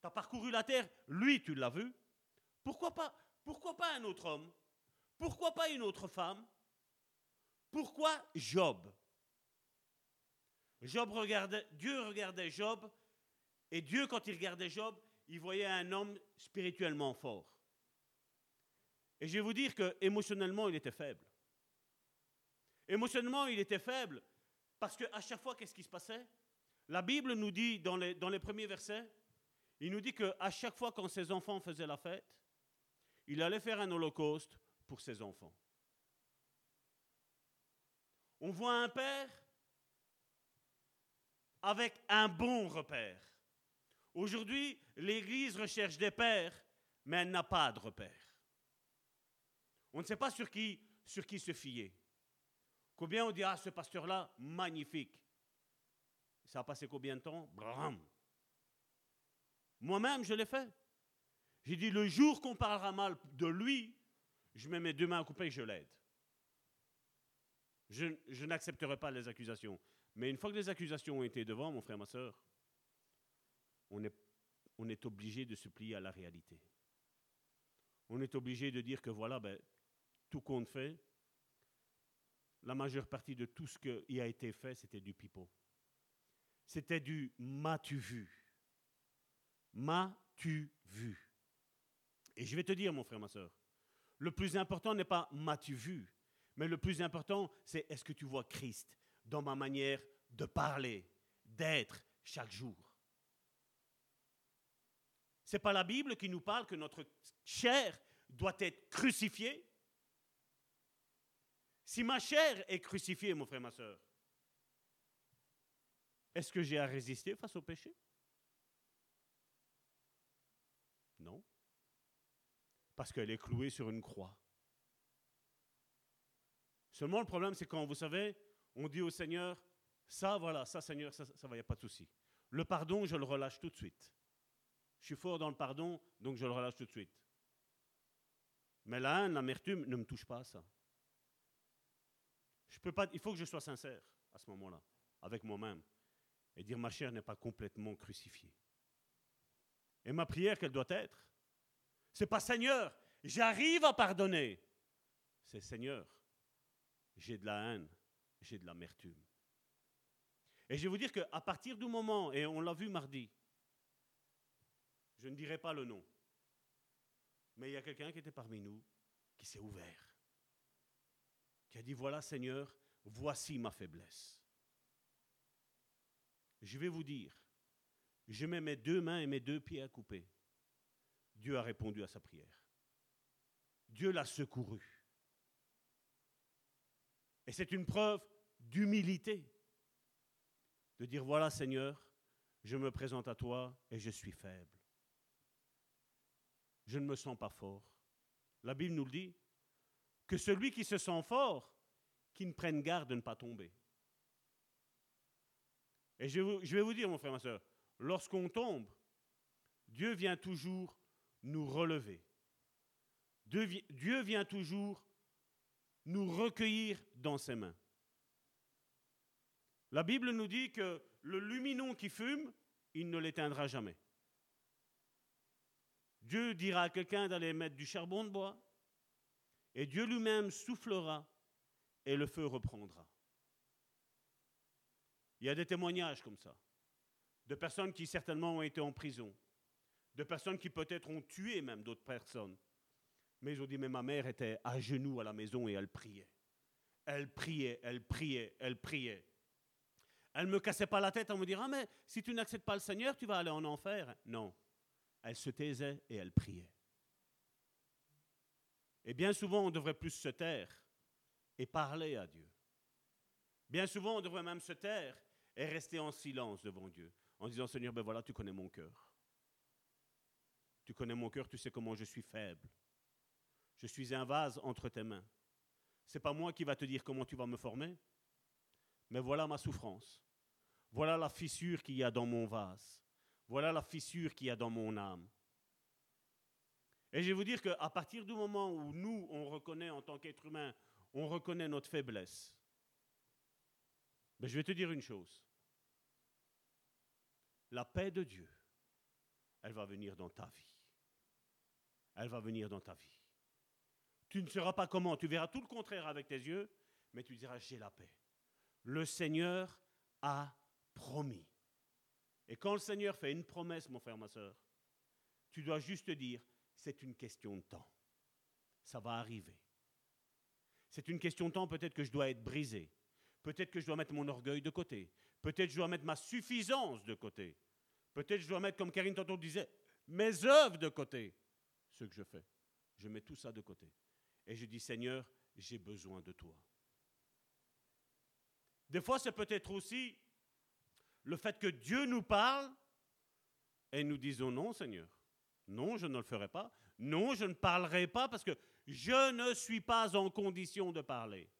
tu as parcouru la terre, lui tu l'as vu, pourquoi pas, pourquoi pas un autre homme? Pourquoi pas une autre femme? Pourquoi Job? Job regardait, Dieu regardait Job, et Dieu, quand il regardait Job, il voyait un homme spirituellement fort. Et je vais vous dire que émotionnellement, il était faible. Émotionnellement, il était faible parce qu'à chaque fois, qu'est-ce qui se passait? La Bible nous dit dans les, dans les premiers versets, il nous dit qu'à chaque fois quand ses enfants faisaient la fête, il allait faire un holocauste pour ses enfants. On voit un père avec un bon repère. Aujourd'hui, l'Église recherche des pères, mais elle n'a pas de repère. On ne sait pas sur qui, sur qui se fier. Combien on dit, ah, ce pasteur-là, magnifique. Ça a passé combien de temps? Bram. Moi-même, je l'ai fait. J'ai dit, le jour qu'on parlera mal de lui, je mets mes deux mains à couper et je l'aide. Je, n'accepterai pas les accusations. Mais une fois que les accusations ont été devant, mon frère, ma soeur, on est, obligé de se plier à la réalité. On est obligé de dire que voilà, ben, tout compte fait, la majeure partie de tout ce qui a été fait, c'était du pipeau. C'était du m'as-tu vu M'as-tu vu? Et je vais te dire, mon frère, ma soeur, le plus important n'est pas m'as-tu vu, mais le plus important, c'est est-ce que tu vois Christ dans ma manière de parler, d'être chaque jour? C'est pas la Bible qui nous parle que notre chair doit être crucifiée? Si ma chair est crucifiée, mon frère, ma soeur, est-ce que j'ai à résister face au péché Non. Parce qu'elle est clouée sur une croix. Seulement, le problème, c'est quand, vous savez, on dit au Seigneur, ça, voilà, ça, Seigneur, ça, ça va, il n'y a pas de souci. Le pardon, je le relâche tout de suite. Je suis fort dans le pardon, donc je le relâche tout de suite. Mais la haine, l'amertume ne me touche pas à ça. Je peux pas, il faut que je sois sincère à ce moment-là, avec moi-même, et dire ma chair n'est pas complètement crucifiée. Et ma prière, quelle doit être C'est pas Seigneur, j'arrive à pardonner. C'est Seigneur, j'ai de la haine, j'ai de l'amertume. Et je vais vous dire qu'à partir du moment, et on l'a vu mardi, je ne dirai pas le nom, mais il y a quelqu'un qui était parmi nous qui s'est ouvert qui a dit, voilà Seigneur, voici ma faiblesse. Je vais vous dire, je mets mes deux mains et mes deux pieds à couper. Dieu a répondu à sa prière. Dieu l'a secouru. Et c'est une preuve d'humilité. De dire, voilà Seigneur, je me présente à toi et je suis faible. Je ne me sens pas fort. La Bible nous le dit, que celui qui se sent fort, qui ne prenne garde de ne pas tomber. Et je, vais vous dire, mon frère, ma soeur, lorsqu'on tombe, Dieu vient toujours nous relever. Dieu vient toujours nous recueillir dans ses mains. La Bible nous dit que le luminon qui fume, il ne l'éteindra jamais. Dieu dira à quelqu'un d'aller mettre du charbon de bois, et Dieu lui-même soufflera et le feu reprendra. Il y a des témoignages comme ça, de personnes qui certainement ont été en prison, de personnes qui peut-être ont tué même d'autres personnes. Mais ils ont dit, mais ma mère était à genoux à la maison et elle priait. Elle priait, elle priait, elle priait. Elle ne me cassait pas la tête en me disant, ah mais si tu n'acceptes pas le Seigneur, tu vas aller en enfer. Non, elle se taisait et elle priait. Et bien souvent, on devrait plus se taire et parler à Dieu. Bien souvent, on devrait même se taire et rester en silence devant Dieu, en disant Seigneur, ben voilà, tu connais mon cœur. Tu connais mon cœur, tu sais comment je suis faible. Je suis un vase entre tes mains. C'est pas moi qui va te dire comment tu vas me former, mais voilà ma souffrance. Voilà la fissure qu'il y a dans mon vase. Voilà la fissure qu'il y a dans mon âme. Et je vais vous dire qu'à partir du moment où nous, on reconnaît en tant qu'être humain, on reconnaît notre faiblesse, ben je vais te dire une chose. La paix de Dieu, elle va venir dans ta vie. Elle va venir dans ta vie. Tu ne sauras pas comment, tu verras tout le contraire avec tes yeux, mais tu diras, j'ai la paix. Le Seigneur a promis. Et quand le Seigneur fait une promesse, mon frère, ma soeur, tu dois juste dire, c'est une question de temps. Ça va arriver. C'est une question de temps, peut-être que je dois être brisé. Peut-être que je dois mettre mon orgueil de côté. Peut-être que je dois mettre ma suffisance de côté. Peut-être que je dois mettre, comme Karine tantôt disait, mes œuvres de côté. Ce que je fais. Je mets tout ça de côté. Et je dis, Seigneur, j'ai besoin de toi. Des fois, c'est peut-être aussi le fait que Dieu nous parle et nous disons non, Seigneur. Non, je ne le ferai pas. Non, je ne parlerai pas parce que je ne suis pas en condition de parler.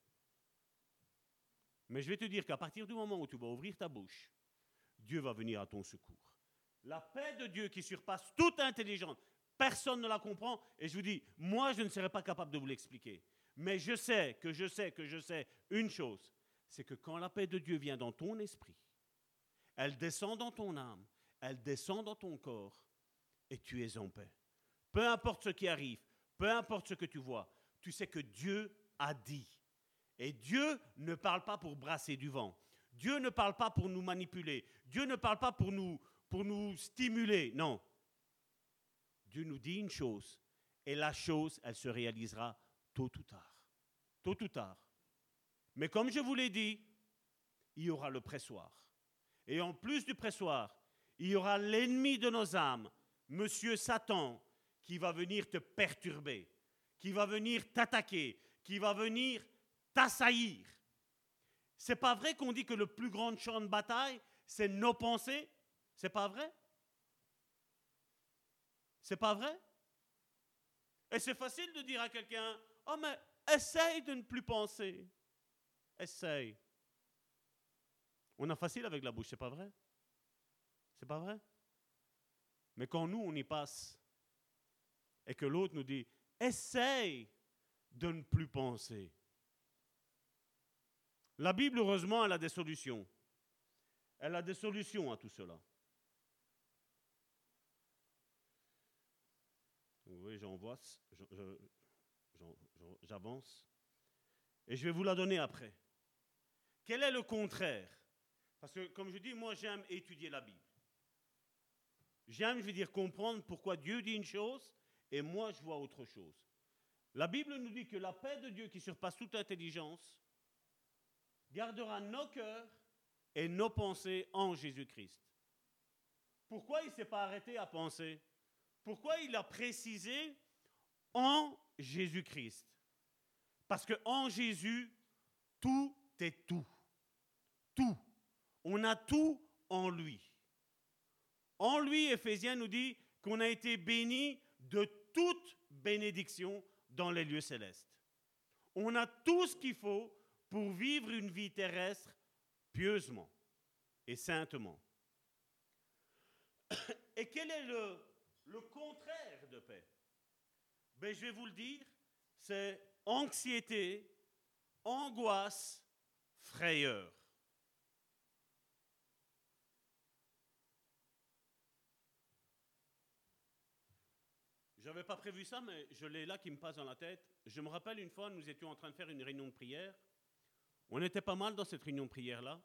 Mais je vais te dire qu'à partir du moment où tu vas ouvrir ta bouche, Dieu va venir à ton secours. La paix de Dieu qui surpasse toute intelligence, personne ne la comprend. Et je vous dis, moi, je ne serai pas capable de vous l'expliquer. Mais je sais que je sais que je sais une chose, c'est que quand la paix de Dieu vient dans ton esprit, elle descend dans ton âme, elle descend dans ton corps, et tu es en paix. Peu importe ce qui arrive, peu importe ce que tu vois, tu sais que Dieu a dit. Et Dieu ne parle pas pour brasser du vent. Dieu ne parle pas pour nous manipuler. Dieu ne parle pas pour nous, pour nous stimuler. Non. Dieu nous dit une chose, et la chose, elle se réalisera tôt ou tard. Tôt ou tard. Mais comme je vous l'ai dit, il y aura le pressoir. Et en plus du pressoir, il y aura l'ennemi de nos âmes, Monsieur Satan, qui va venir te perturber, qui va venir t'attaquer, qui va venir t'assaillir. C'est pas vrai qu'on dit que le plus grand champ de bataille, c'est nos pensées? C'est pas vrai? C'est pas vrai? Et c'est facile de dire à quelqu'un Oh, mais essaye de ne plus penser. Essaye. On a facile avec la bouche, c'est pas vrai? C'est pas vrai? Mais quand nous, on y passe, et que l'autre nous dit Essaye de ne plus penser. La Bible, heureusement, elle a des solutions. Elle a des solutions à tout cela. J'avance. Et je vais vous la donner après. Quel est le contraire? Parce que, comme je dis, moi, j'aime étudier la Bible. J'aime, je veux dire, comprendre pourquoi Dieu dit une chose et moi, je vois autre chose. La Bible nous dit que la paix de Dieu qui surpasse toute intelligence gardera nos cœurs et nos pensées en Jésus-Christ. Pourquoi il ne s'est pas arrêté à penser? Pourquoi il a précisé en Jésus-Christ? Parce que en Jésus, tout est tout. Tout. On a tout en lui. En lui, Éphésiens nous dit qu'on a été béni de toute bénédiction dans les lieux célestes. On a tout ce qu'il faut pour vivre une vie terrestre pieusement et saintement. Et quel est le, le contraire de paix ben, Je vais vous le dire, c'est anxiété, angoisse, frayeur. Je n'avais pas prévu ça, mais je l'ai là qui me passe dans la tête. Je me rappelle une fois, nous étions en train de faire une réunion de prière. On était pas mal dans cette réunion de prière-là.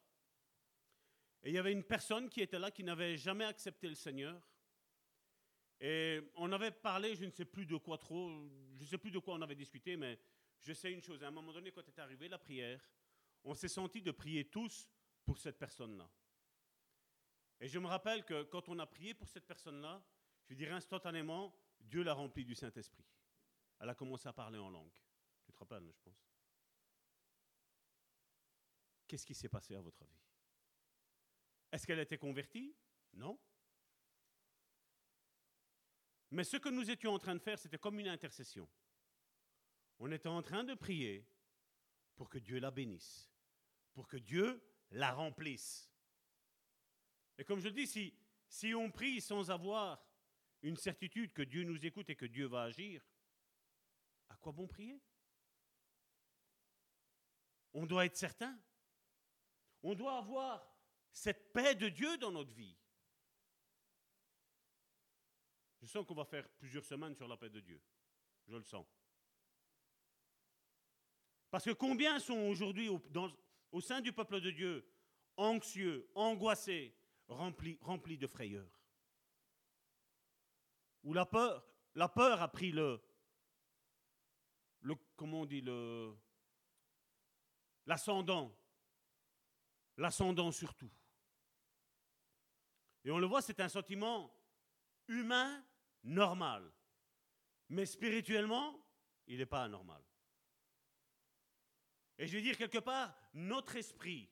Et il y avait une personne qui était là qui n'avait jamais accepté le Seigneur. Et on avait parlé, je ne sais plus de quoi trop, je ne sais plus de quoi on avait discuté, mais je sais une chose. À un moment donné, quand est arrivée la prière, on s'est senti de prier tous pour cette personne-là. Et je me rappelle que quand on a prié pour cette personne-là, je dirais instantanément, Dieu l'a remplie du Saint-Esprit. Elle a commencé à parler en langue. Tu te rappelles, je pense? Qu'est-ce qui s'est passé à votre avis? Est-ce qu'elle a été convertie? Non. Mais ce que nous étions en train de faire, c'était comme une intercession. On était en train de prier pour que Dieu la bénisse, pour que Dieu la remplisse. Et comme je le dis, si, si on prie sans avoir une certitude que Dieu nous écoute et que Dieu va agir, à quoi bon prier? On doit être certain. On doit avoir cette paix de Dieu dans notre vie. Je sens qu'on va faire plusieurs semaines sur la paix de Dieu. Je le sens. Parce que combien sont aujourd'hui au, sein du peuple de Dieu anxieux, angoissés, remplis, de frayeur? Où la peur, la peur a pris le, le comment on dit, le, l'ascendant, l'ascendant surtout. Et on le voit, c'est un sentiment humain normal. Mais spirituellement, il n'est pas anormal. Et je veux dire quelque part, notre esprit,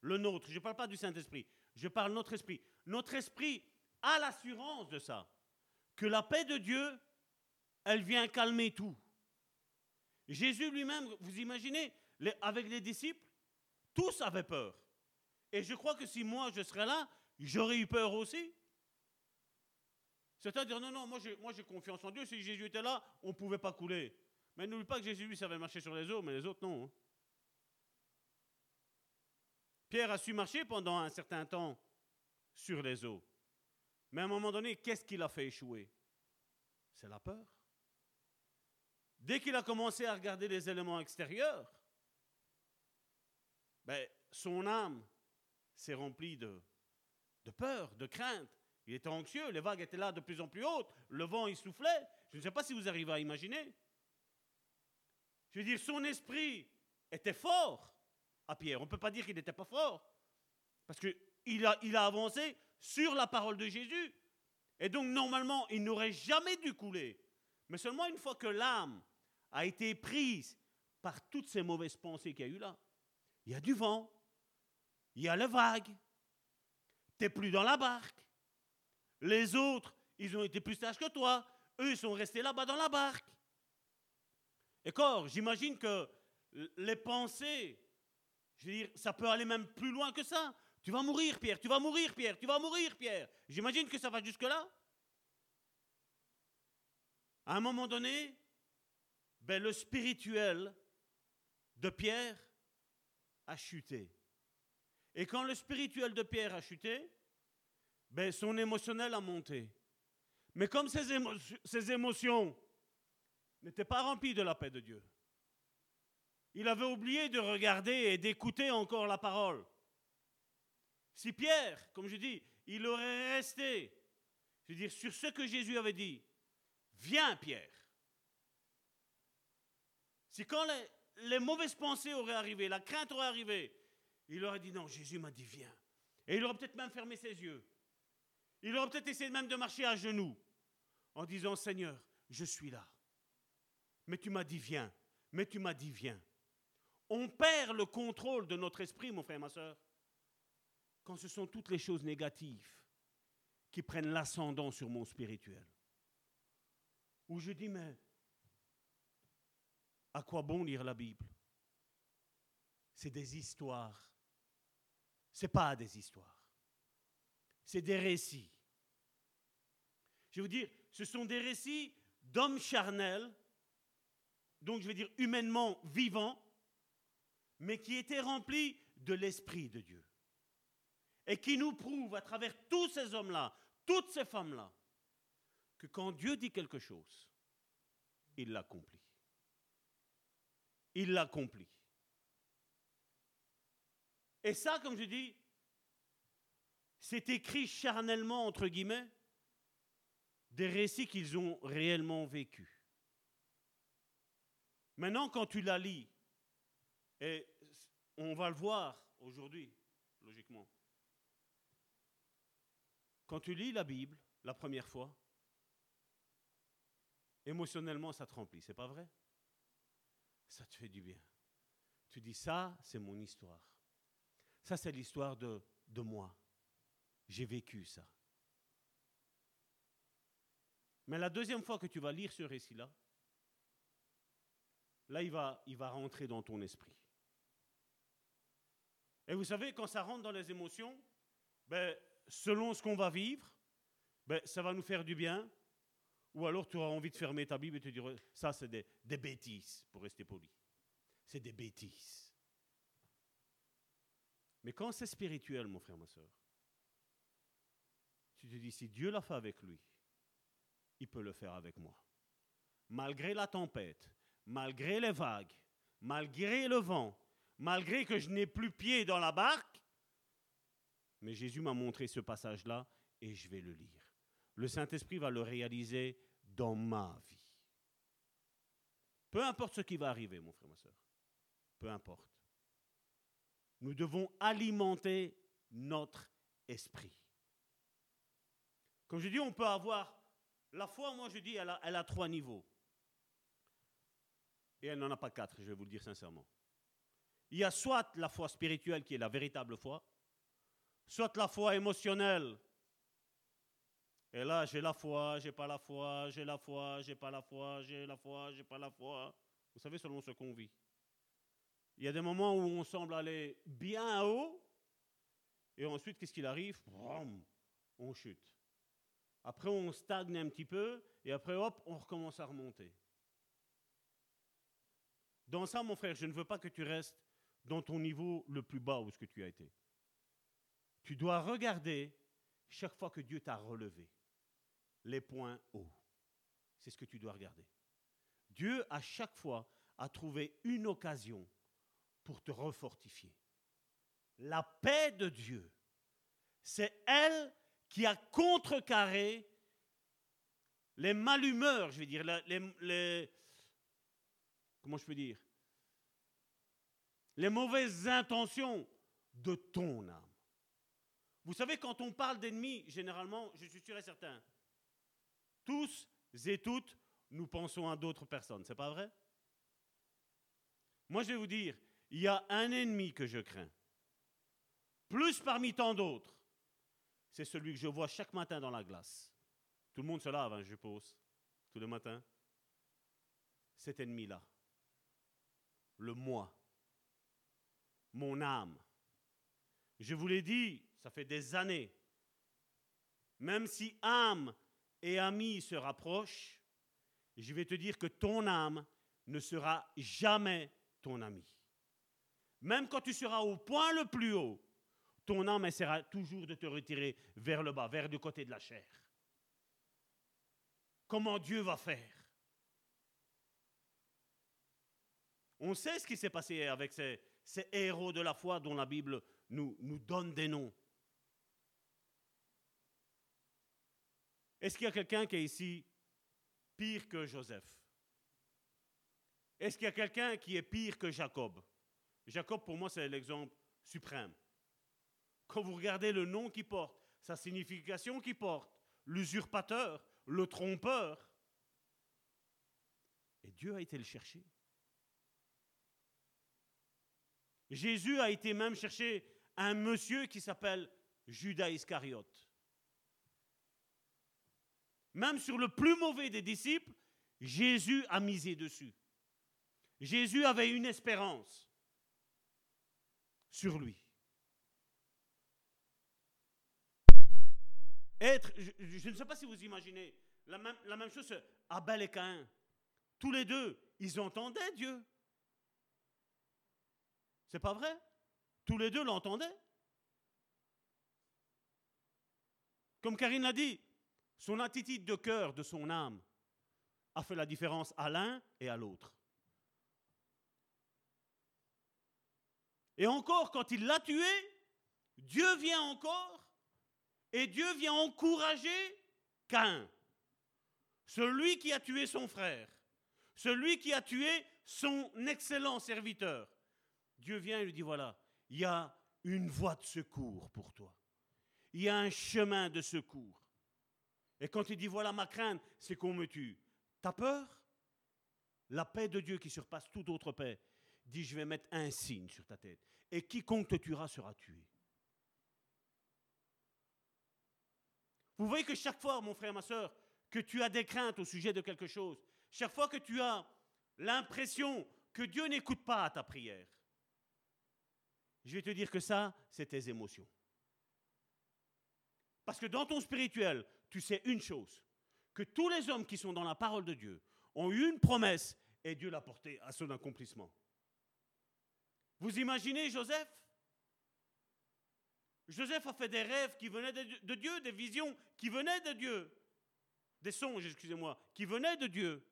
le nôtre, je ne parle pas du Saint-Esprit, je parle notre esprit. Notre esprit a l'assurance de ça, que la paix de Dieu, elle vient calmer tout. Jésus lui-même, vous imaginez, avec les disciples, tous avaient peur. Et je crois que si moi je serais là, j'aurais eu peur aussi. C'est-à-dire, non, non, moi j'ai, confiance en Dieu. Si Jésus était là, on ne pouvait pas couler. Mais n'oublie pas que Jésus, lui, savait marcher sur les eaux, mais les autres, non. Hein. Pierre a su marcher pendant un certain temps sur les eaux. Mais à un moment donné, qu'est-ce qui l'a fait échouer? C'est la peur. Dès qu'il a commencé à regarder les éléments extérieurs, ben, son âme s'est remplie de, de peur, de crainte. Il était anxieux, les vagues étaient là de plus en plus hautes, le vent il soufflait. Je ne sais pas si vous arrivez à imaginer. Je veux dire, son esprit était fort à Pierre. On ne peut pas dire qu'il n'était pas fort. Parce qu'il a, avancé sur la parole de Jésus. Et donc, normalement, il n'aurait jamais dû couler. Mais seulement une fois que l'âme a été prise par toutes ces mauvaises pensées qu'il y a eu là, il y a du vent, il y a les vagues, tu n'es plus dans la barque, les autres, ils ont été plus sages que toi. Eux, ils sont restés là-bas dans la barque. Et corps, j'imagine que les pensées, je veux dire, ça peut aller même plus loin que ça. Tu vas mourir, Pierre, tu vas mourir, Pierre, tu vas mourir, Pierre. J'imagine que ça va jusque-là. À un moment donné, ben, le spirituel de Pierre a chuté. Et quand le spirituel de Pierre a chuté, ben, son émotionnel a monté. Mais comme ses, émotions n'étaient pas remplies de la paix de Dieu, il avait oublié de regarder et d'écouter encore la parole. Si Pierre, comme je dis, il aurait resté, je veux dire, sur ce que Jésus avait dit, viens Pierre. Si quand les, les mauvaises pensées auraient arrivé, la crainte aurait arrivé, il aurait dit non, Jésus m'a dit viens. Et il aurait peut-être même fermé ses yeux. Il aurait peut-être essayé même de marcher à genoux en disant Seigneur, je suis là. Mais tu m'as dit viens. Mais tu m'as dit viens. On perd le contrôle de notre esprit, mon frère et ma soeur, quand ce sont toutes les choses négatives qui prennent l'ascendant sur mon spirituel. Où je dis, mais à quoi bon lire la Bible? C'est des histoires. Ce n'est pas des histoires. C'est des récits. Je veux dire, ce sont des récits d'hommes charnels, donc je veux dire humainement vivants, mais qui étaient remplis de l'Esprit de Dieu. Et qui nous prouvent à travers tous ces hommes-là, toutes ces femmes-là, que quand Dieu dit quelque chose, il l'accomplit. Il l'accomplit. Et ça, comme je dis, c'est écrit charnellement, entre guillemets, des récits qu'ils ont réellement vécus. Maintenant, quand tu la lis, et on va le voir aujourd'hui, logiquement, quand tu lis la Bible la première fois, émotionnellement, ça te remplit, c'est pas vrai? Ça te fait du bien. Tu dis, ça, c'est mon histoire. Ça, c'est l'histoire de, de moi. J'ai vécu ça. Mais la deuxième fois que tu vas lire ce récit-là, là, il va, il va rentrer dans ton esprit. Et vous savez, quand ça rentre dans les émotions, ben, selon ce qu'on va vivre, ben, ça va nous faire du bien, ou alors tu auras envie de fermer ta Bible et te dire, ça c'est des, des bêtises, pour rester poli. C'est des bêtises. Mais quand c'est spirituel, mon frère, ma soeur, tu te dis, si Dieu l'a fait avec lui, il peut le faire avec moi. Malgré la tempête, malgré les vagues, malgré le vent, malgré que je n'ai plus pied dans la barque, mais Jésus m'a montré ce passage-là et je vais le lire. le Saint-Esprit va le réaliser dans ma vie. Peu importe ce qui va arriver, mon frère, ma soeur. Peu importe. Nous devons alimenter notre esprit. Comme je dis, on peut avoir la foi, moi je dis, elle a, trois niveaux. Et elle n'en a pas quatre, je vais vous le dire sincèrement. Il y a soit la foi spirituelle qui est la véritable foi, soit la foi émotionnelle. Et là, j'ai la foi, j'ai pas la foi, j'ai la foi, j'ai pas la foi, j'ai la foi, j'ai pas la foi. Vous savez, selon ce qu'on vit. Il y a des moments où on semble aller bien haut, et ensuite, qu'est-ce qu'il arrive? On chute. Après, on stagne un petit peu, et après, hop, on recommence à remonter. Dans ça, mon frère, je ne veux pas que tu restes dans ton niveau le plus bas où ce que tu as été. Tu dois regarder chaque fois que Dieu t'a relevé les points hauts. C'est ce que tu dois regarder. Dieu, à chaque fois, a trouvé une occasion pour te refortifier. La paix de Dieu, c'est elle qui a contrecarré les malhumeurs, je vais dire, les, comment je peux dire, les mauvaises intentions de ton âme. Vous savez, quand on parle d'ennemis, généralement, je suis sûr et certain, tous et toutes, nous pensons à d'autres personnes. C'est pas vrai? Moi, je vais vous dire, il y a un ennemi que je crains, plus parmi tant d'autres. C'est celui que je vois chaque matin dans la glace. Tout le monde se lave, hein, je suppose, tous les matins. Cet ennemi-là, le moi, mon âme. Je vous l'ai dit, ça fait des années. Même si âme et ami se rapprochent, je vais te dire que ton âme ne sera jamais ton ami. Même quand tu seras au point le plus haut, ton âme essaiera toujours de te retirer vers le bas, vers du côté de la chair. Comment Dieu va faire? On sait ce qui s'est passé avec ces, héros de la foi dont la Bible nous donne des noms. Est-ce qu'il y a quelqu'un qui est ici pire que Joseph? Est-ce qu'il y a quelqu'un qui est pire que Jacob? Jacob, pour moi, c'est l'exemple suprême. Quand vous regardez le nom qu'il porte, sa signification qu'il porte, l'usurpateur, le trompeur, et Dieu a été le chercher. Jésus a été même chercher un monsieur qui s'appelle Judas Iscariote. Même sur le plus mauvais des disciples, Jésus a misé dessus. Jésus avait une espérance sur lui. Être, je, ne sais pas si vous imaginez, la même, la même chose, Abel et Caïn. Tous les deux, ils entendaient Dieu. C'est pas vrai? Tous les deux l'entendaient. Comme Karine l'a dit, son attitude de cœur, de son âme, a fait la différence à l'un et à l'autre. Et encore, quand il l'a tué, Dieu vient encore et Dieu vient encourager Cain, celui qui a tué son frère, celui qui a tué son excellent serviteur. Dieu vient et lui dit, voilà, il y a une voie de secours pour toi. Il y a un chemin de secours. Et quand il dit voilà ma crainte, c'est qu'on me tue. T'as peur? La paix de Dieu qui surpasse toute autre paix dit je vais mettre un signe sur ta tête. Et quiconque te tuera sera tué. Vous voyez que chaque fois, mon frère, ma soeur, que tu as des craintes au sujet de quelque chose, chaque fois que tu as l'impression que Dieu n'écoute pas ta prière, je vais te dire que ça, c'est tes émotions. Parce que dans ton spirituel, tu sais une chose, que tous les hommes qui sont dans la parole de Dieu ont eu une promesse et Dieu l'a portée à son accomplissement. Vous imaginez Joseph? Joseph a fait des rêves qui venaient de Dieu, des visions qui venaient de Dieu, des songes, excusez-moi, qui venaient de Dieu.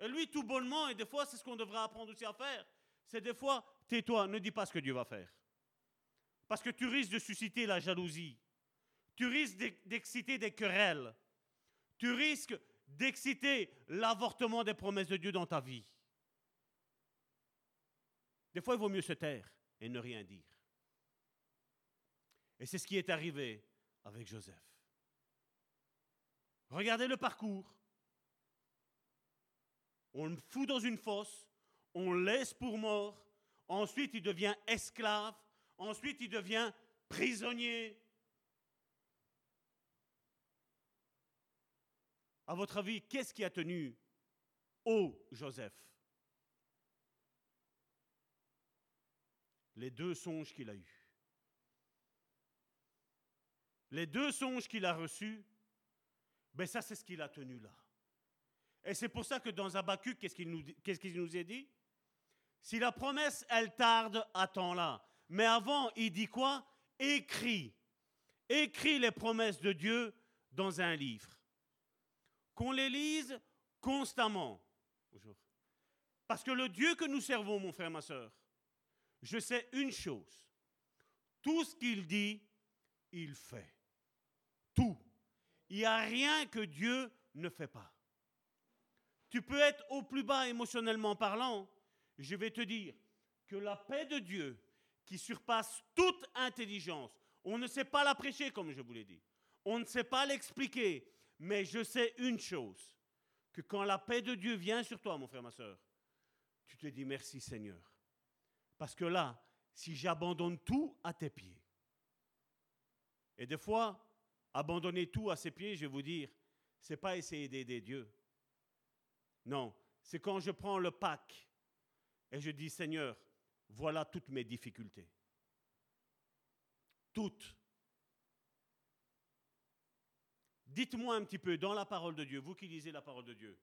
Et lui, tout bonnement, et des fois, c'est ce qu'on devrait apprendre aussi à faire, c'est des fois, tais-toi, ne dis pas ce que Dieu va faire. Parce que tu risques de susciter la jalousie. Tu risques d'exciter des querelles. Tu risques d'exciter l'avortement des promesses de Dieu dans ta vie. Des fois, il vaut mieux se taire et ne rien dire. Et c'est ce qui est arrivé avec Joseph. Regardez le parcours. On le fout dans une fosse, on le laisse pour mort, ensuite il devient esclave, ensuite il devient prisonnier. À votre avis, qu'est-ce qui a tenu haut Joseph? Les deux songes qu'il a eus. Les deux songes qu'il a reçus, ben ça c'est ce qu'il a tenu là. Et c'est pour ça que dans Habakkuk, qu'est-ce qu'il nous, qu'est-ce est dit? Si la promesse, elle tarde, attends-la. Mais avant, il dit quoi? Écris. Écris les promesses de Dieu dans un livre. Qu'on les lise constamment. Parce que le Dieu que nous servons, mon frère, ma soeur, je sais une chose. Tout ce qu'il dit, il fait. Tout. Il n'y a rien que Dieu ne fait pas. Tu peux être au plus bas émotionnellement parlant. Je vais te dire que la paix de Dieu, qui surpasse toute intelligence, on ne sait pas la prêcher comme je vous l'ai dit. On ne sait pas l'expliquer. Mais je sais une chose, que quand la paix de Dieu vient sur toi, mon frère, ma soeur, tu te dis merci Seigneur. Parce que là, si j'abandonne tout à tes pieds, et des fois, abandonner tout à ses pieds, je vais vous dire, c'est pas essayer d'aider Dieu, non, c'est quand je prends le pack et je dis, Seigneur, voilà toutes mes difficultés. Toutes. Dites-moi un petit peu dans la parole de Dieu, vous qui lisez la parole de Dieu,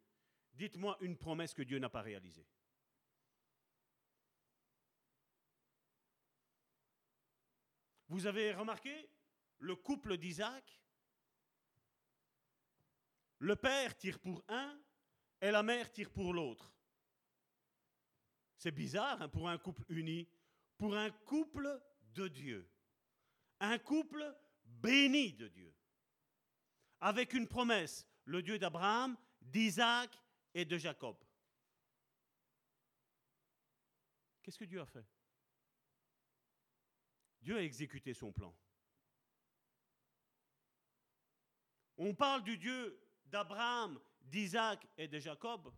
dites-moi une promesse que Dieu n'a pas réalisée. Vous avez remarqué? Le couple d'Isaac Le père tire pour un, et la mère tire pour l'autre. C'est bizarre hein, pour un couple uni, pour un couple de Dieu, un couple béni de Dieu, avec une promesse, le Dieu d'Abraham, d'Isaac et de Jacob. Qu'est-ce que Dieu a fait? Dieu a exécuté son plan. On parle du Dieu d'Abraham, d'Isaac et de Jacob.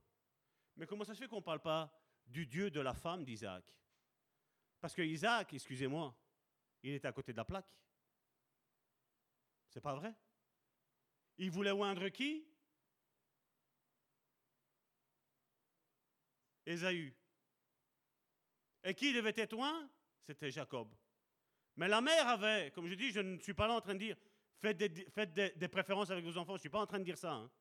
Mais comment ça se fait qu'on ne parle pas du Dieu de la femme d'Isaac? Parce que Isaac, excusez-moi, il est à côté de la plaque. C'est pas vrai? Il voulait oindre qui? Ésaü. Et qui devait être oint? C'était Jacob. Mais la mère avait, comme je dis, je ne suis pas là en train de dire, faites des, préférences avec vos enfants, je ne suis pas en train de dire ça. Hein.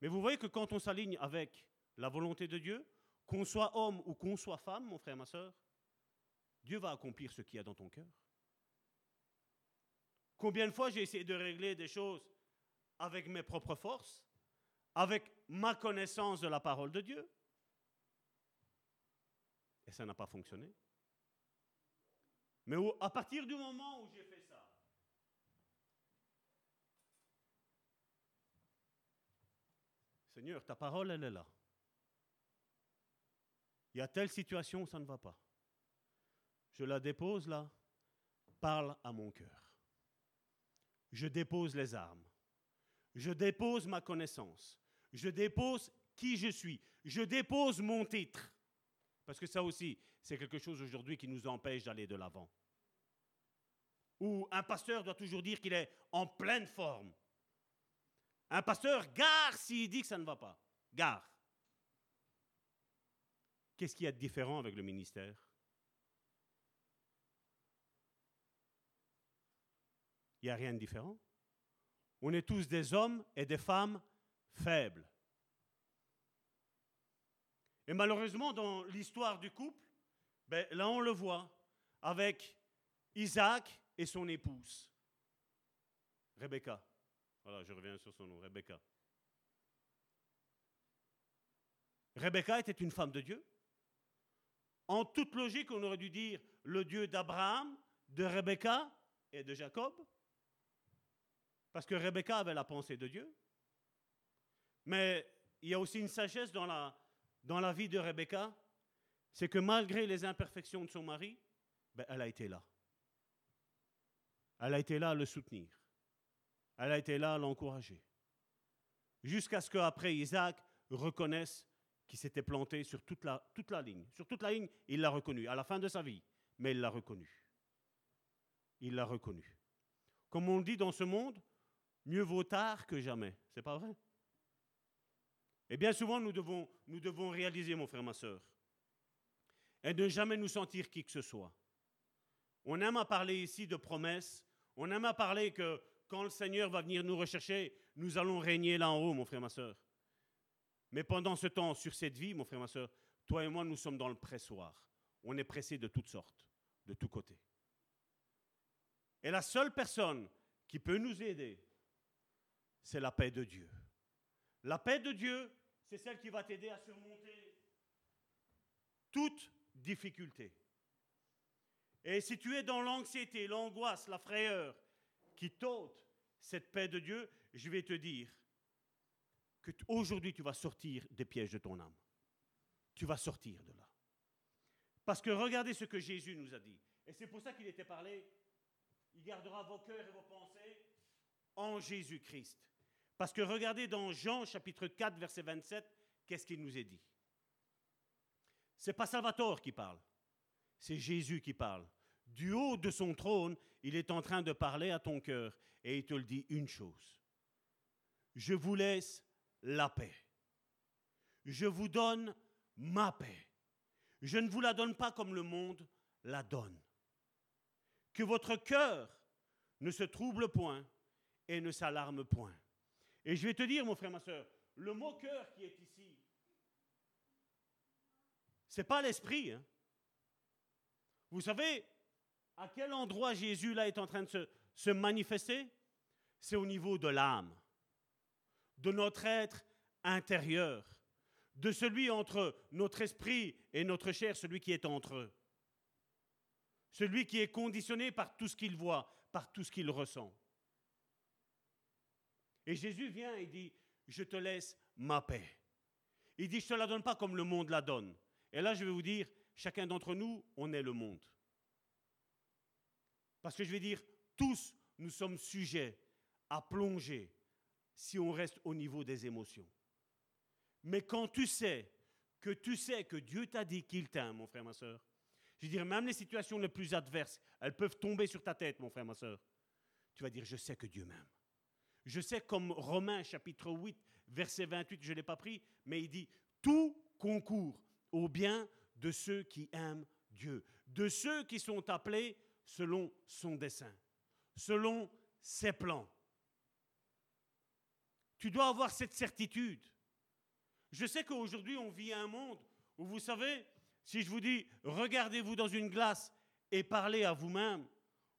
Mais vous voyez que quand on s'aligne avec la volonté de Dieu, qu'on soit homme ou qu'on soit femme, mon frère, ma soeur, Dieu va accomplir ce qu'il y a dans ton cœur. Combien de fois j'ai essayé de régler des choses avec mes propres forces, avec ma connaissance de la parole de Dieu, et ça n'a pas fonctionné. Mais à partir du moment où j'ai fait Seigneur, ta parole, elle est là. Il y a telle situation, ça ne va pas. Je la dépose là, parle à mon cœur. Je dépose les armes. Je dépose ma connaissance. Je dépose qui je suis. Je dépose mon titre. Parce que ça aussi, c'est quelque chose aujourd'hui qui nous empêche d'aller de l'avant. Où un pasteur doit toujours dire qu'il est en pleine forme. Un pasteur, gare s'il dit que ça ne va pas. Gare. Qu'est-ce qu'il y a de différent avec le ministère? Il n'y a rien de différent. On est tous des hommes et des femmes faibles. Et malheureusement, dans l'histoire du couple, ben, là on le voit, avec Isaac et son épouse, Rebecca. Voilà, je reviens sur son nom, Rebecca. Rebecca était une femme de Dieu. En toute logique, on aurait dû dire le Dieu d'Abraham, de Rebecca et de Jacob, parce que Rebecca avait la pensée de Dieu. Mais il y a aussi une sagesse dans la, vie de Rebecca, c'est que malgré les imperfections de son mari, ben, elle a été là. Elle a été là à le soutenir. Elle a été là à l'encourager. Jusqu'à ce qu'après Isaac reconnaisse qu'il s'était planté sur toute la, toute la ligne. Sur toute la ligne, il l'a reconnu, à la fin de sa vie, mais il l'a reconnu. Il l'a reconnu. Comme on dit dans ce monde, mieux vaut tard que jamais. C'est pas vrai? Et bien souvent, nous devons, nous devons réaliser, mon frère, ma soeur, et ne jamais nous sentir qui que ce soit. On aime à parler ici de promesses, on aime à parler que quand le Seigneur va venir nous rechercher, nous allons régner là en haut, mon frère, ma soeur. Mais pendant ce temps, sur cette vie, mon frère, ma soeur, toi et moi, nous sommes dans le pressoir. On est pressé de toutes sortes, de tous côtés. Et la seule personne qui peut nous aider, c'est la paix de Dieu. La paix de Dieu, c'est celle qui va t'aider à surmonter toute difficulté. Et si tu es dans l'anxiété, l'angoisse, la frayeur qui t'ôte cette paix de Dieu, je vais te dire que aujourd'hui tu vas sortir des pièges de ton âme. Tu vas sortir de là. Parce que regardez ce que Jésus nous a dit. Et c'est pour ça qu'il était parlé. Il gardera vos cœurs et vos pensées en Jésus-Christ. Parce que regardez dans Jean chapitre 4, verset 27, qu'est-ce qu'il nous est dit? C'est pas Salvatore qui parle, c'est Jésus qui parle. Du haut de son trône, il est en train de parler à ton cœur et il te le dit une chose. Je vous laisse la paix. Je vous donne ma paix. Je ne vous la donne pas comme le monde la donne. Que votre cœur ne se trouble point et ne s'alarme point. Et je vais te dire, mon frère, ma soeur, le mot cœur qui est ici, c'est pas l'esprit. Hein. Vous savez à quel endroit Jésus est en train de se, se manifester? C'est au niveau de l'âme, de notre être intérieur, de celui entre notre esprit et notre chair, celui qui est entre eux. Celui qui est conditionné par tout ce qu'il voit, par tout ce qu'il ressent. Et Jésus vient et dit, je te laisse ma paix. Il dit, je ne te la donne pas comme le monde la donne. Et là, je vais vous dire, chacun d'entre nous, on est le monde. Parce que je vais dire, tous, nous sommes sujets à plonger si on reste au niveau des émotions. Mais quand tu sais que tu sais que Dieu t'a dit qu'il t'aime, mon frère, ma soeur, je veux dire, même les situations les plus adverses, elles peuvent tomber sur ta tête, mon frère, ma soeur. Tu vas dire, je sais que Dieu m'aime. Je sais comme Romains chapitre 8, verset 28, je ne l'ai pas pris, mais il dit, tout concourt au bien de ceux qui aiment Dieu, de ceux qui sont appelés selon son dessein, selon ses plans. Tu dois avoir cette certitude. Je sais qu'aujourd'hui, on vit un monde où, vous savez, si je vous dis, regardez-vous dans une glace et parlez à vous-même,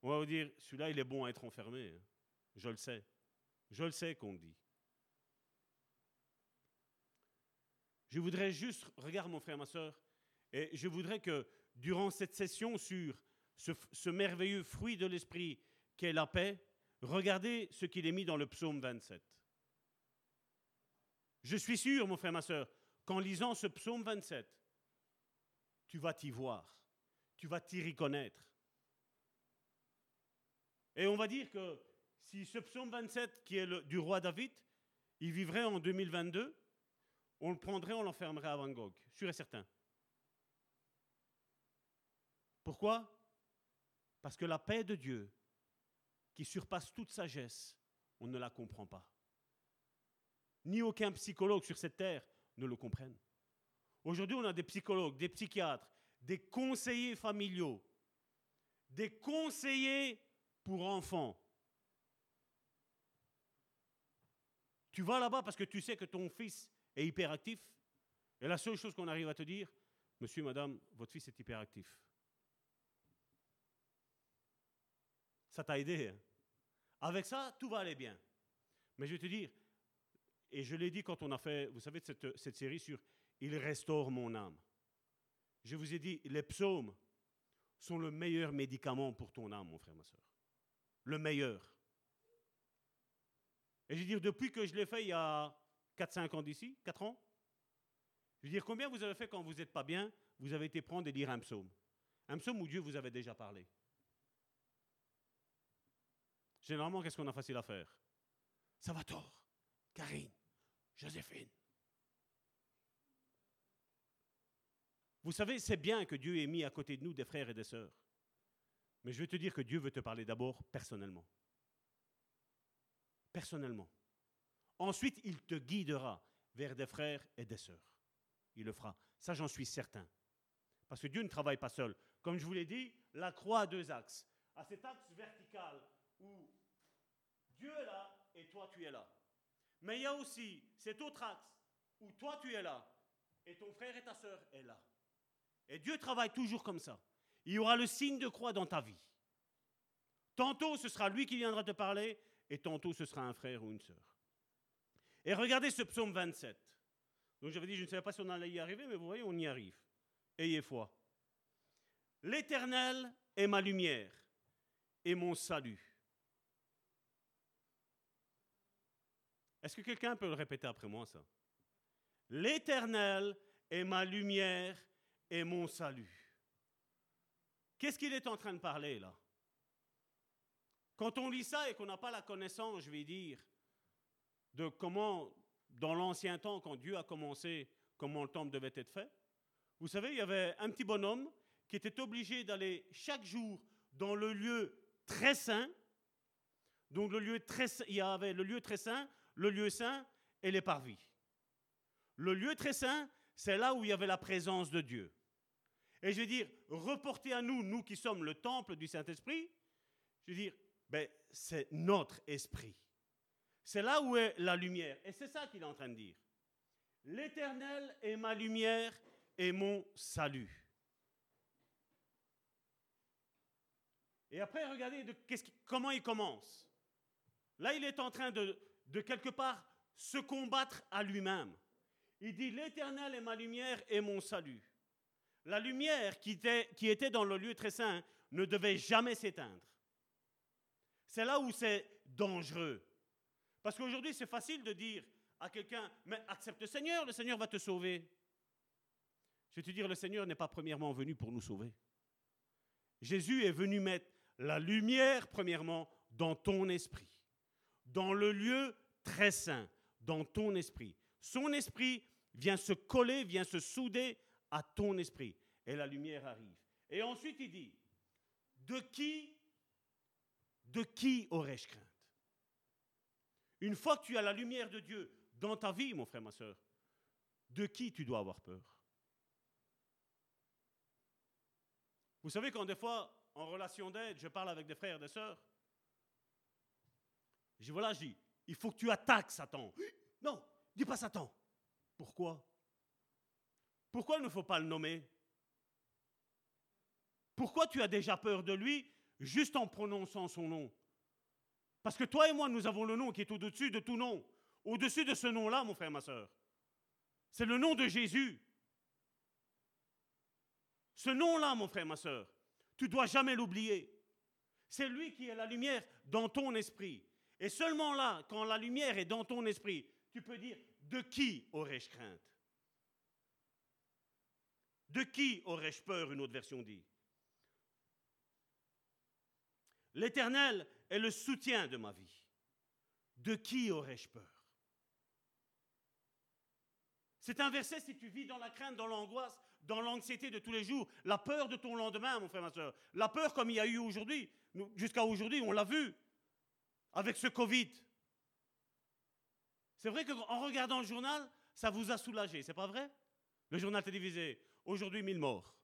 on va vous dire, celui-là, il est bon à être enfermé. Hein. Je le sais. Je le sais qu'on dit. Je voudrais juste, regarde mon frère, ma soeur, et je voudrais que durant cette session sur ce, merveilleux fruit de l'esprit qu'est la paix, regardez ce qu'il est mis dans le psaume 27. Je suis sûr, mon frère, ma soeur, qu'en lisant ce psaume 27, tu vas t'y voir, tu vas t'y reconnaître. Et on va dire que si ce psaume 27, qui est du roi David, il vivrait en 2022, on le prendrait, on l'enfermerait à Van Gogh, sûr et certain. Pourquoi? Parce que la paix de Dieu, qui surpasse toute sagesse, on ne la comprend pas. Ni aucun psychologue sur cette terre ne le comprenne. Aujourd'hui, on a des psychologues, des psychiatres, des conseillers familiaux, des conseillers pour enfants Tu vas là-bas parce que tu sais que ton fils est hyperactif. Et la seule chose qu'on arrive à te dire, monsieur, madame, votre fils est hyperactif. Ça t'a aidé. Hein. Avec ça, tout va aller bien. Mais je vais te dire, et je l'ai dit quand on a fait, vous savez, cette, série sur Il restaure mon âme. Je vous ai dit, les psaumes sont le meilleur médicament pour ton âme, mon frère, ma soeur. le meilleur. Et je veux dire, depuis que je l'ai fait il y a 4-5 ans d'ici, 4 ans, je veux dire, combien vous avez fait quand vous n'êtes pas bien Vous avez été prendre et lire un psaume. Un psaume où Dieu vous avait déjà parlé. Généralement, qu'est-ce qu'on a facile à faire? Ça va tort. Karine, Joséphine. Vous savez, c'est bien que Dieu ait mis à côté de nous des frères et des sœurs. Mais je veux te dire que Dieu veut te parler d'abord personnellement. Personnellement. Ensuite, il te guidera vers des frères et des sœurs. Il le fera. Ça, j'en suis certain. Parce que Dieu ne travaille pas seul. Comme je vous l'ai dit, la croix a deux axes. À cet axe vertical où Dieu est là et toi tu es là. Mais il y a aussi cet autre axe où toi tu es là et ton frère et ta sœur est là. Et Dieu travaille toujours comme ça. Il y aura le signe de croix dans ta vie. Tantôt ce sera lui qui viendra te parler et tantôt ce sera un frère ou une sœur. Et regardez ce psaume 27. Donc j'avais dit, je ne savais pas si on allait y arriver, mais vous voyez, on y arrive. Ayez foi. L'Éternel est ma lumière et mon salut. Est-ce que quelqu'un peut le répéter après moi, ça? L'Éternel est ma lumière et mon salut. Qu'est-ce qu'il est en train de parler là? Quand on lit ça et qu'on n'a pas la connaissance, je vais dire, de comment, dans l'ancien temps, quand Dieu a commencé, comment le temple devait être fait, vous savez, il y avait un petit bonhomme qui était obligé d'aller chaque jour dans le lieu très saint. Donc il y avait le lieu très saint, le lieu saint et les parvis. Le lieu très saint, c'est là où il y avait la présence de Dieu. Et je veux dire, reporter à nous, nous qui sommes le temple du Saint-Esprit, je veux dire, ben, c'est notre esprit. C'est là où est la lumière. Et c'est ça qu'il est en train de dire. L'Éternel est ma lumière et mon salut. Et après, regardez de, comment il commence. Là, il est en train de, de quelque part se combattre à lui-même. Il dit, l'Éternel est ma lumière et mon salut. La lumière qui était, dans le lieu très saint ne devait jamais s'éteindre. C'est là où c'est dangereux. Parce qu'aujourd'hui, c'est facile de dire à quelqu'un, mais accepte le Seigneur, le Seigneur va te sauver. Je vais te dire, le Seigneur n'est pas premièrement venu pour nous sauver. Jésus est venu mettre la lumière, premièrement, dans ton esprit, dans le lieu très saint, dans ton esprit. Son esprit vient se coller, vient se souder à ton esprit. Et la lumière arrive. Et ensuite, il dit, de qui, de qui aurais-je crainte? Une fois que tu as la lumière de Dieu dans ta vie, mon frère, ma soeur, de qui tu dois avoir peur? Vous savez, quand des fois, en relation d'aide, je parle avec des frères et des sœurs, je dis, voilà, je dis, il faut que tu attaques Satan. Non, dis pas Satan. Pourquoi? Pourquoi il ne faut pas le nommer? Pourquoi tu as déjà peur de lui juste en prononçant son nom? Parce que toi et moi, nous avons le nom qui est au-dessus de tout nom. Au-dessus de ce nom-là, mon frère, ma soeur. C'est le nom de Jésus. Ce nom-là, mon frère, ma soeur, tu dois jamais l'oublier. C'est lui qui est la lumière dans ton esprit. Et seulement là, quand la lumière est dans ton esprit, tu peux dire, de qui aurais-je crainte? De qui aurais-je peur? Une autre version dit. L'Éternel est le soutien de ma vie. De qui aurais-je peur? C'est un verset si tu vis dans la crainte, dans l'angoisse, dans l'anxiété de tous les jours, la peur de ton lendemain, mon frère, ma soeur. La peur comme il y a eu aujourd'hui. Jusqu'à aujourd'hui, on l'a vu avec ce Covid. C'est vrai qu'en regardant le journal, ça vous a soulagé, c'est pas vrai? Le journal télévisé, aujourd'hui 1000 morts.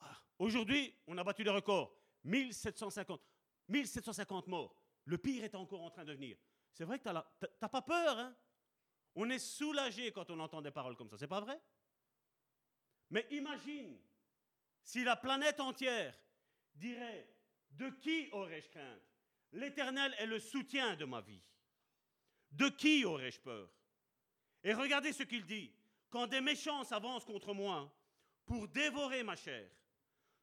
Ah, aujourd'hui, on a battu les records. 1750, 1750 morts. Le pire est encore en train de venir. C'est vrai que tu n'as pas peur, hein? On est soulagé quand on entend des paroles comme ça, c'est pas vrai? Mais imagine si la planète entière dirait De qui aurais-je crainte? L'Éternel est le soutien de ma vie. De qui aurais-je peur? Et regardez ce qu'il dit. Quand des méchants s'avancent contre moi pour dévorer ma chair,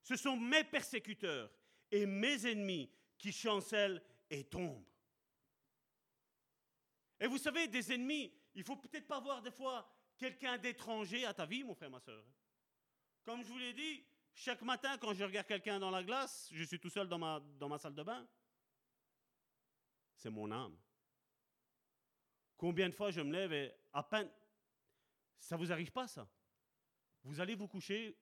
ce sont mes persécuteurs et mes ennemis qui chancelle et tombe. Et vous savez, des ennemis, il faut peut-être pas voir des fois quelqu'un d'étranger à ta vie, mon frère, ma soeur. Comme je vous l'ai dit, chaque matin, quand je regarde quelqu'un dans la glace, je suis tout seul dans ma, dans ma salle de bain. C'est mon âme. Combien de fois je me lève et à peine... Ça vous arrive pas, ça? Vous allez vous coucher,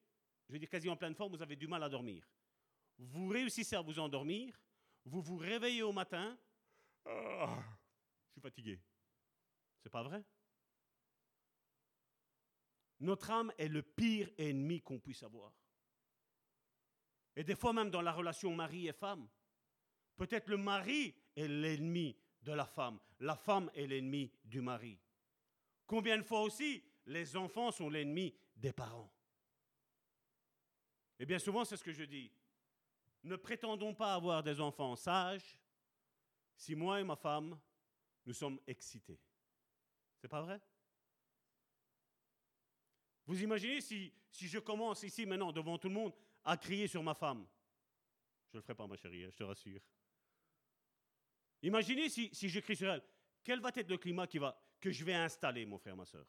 je veux dire quasi en pleine forme, vous avez du mal à dormir. Vous réussissez à vous endormir, vous vous réveillez au matin, ah, je suis fatigué. C'est pas vrai? Notre âme est le pire ennemi qu'on puisse avoir. Et des fois même dans la relation mari et femme, peut-être le mari est l'ennemi de la femme, la femme est l'ennemi du mari. Combien de fois aussi les enfants sont l'ennemi des parents? Et bien souvent c'est ce que je dis. Ne prétendons pas avoir des enfants sages si moi et ma femme, nous sommes excités. C'est pas vrai? Vous imaginez si, si je commence ici maintenant devant tout le monde à crier sur ma femme? Je ne le ferai pas, ma chérie, hein, je te rassure. Imaginez si, crie sur elle. Quel va être le climat que je vais installer, mon frère, ma soeur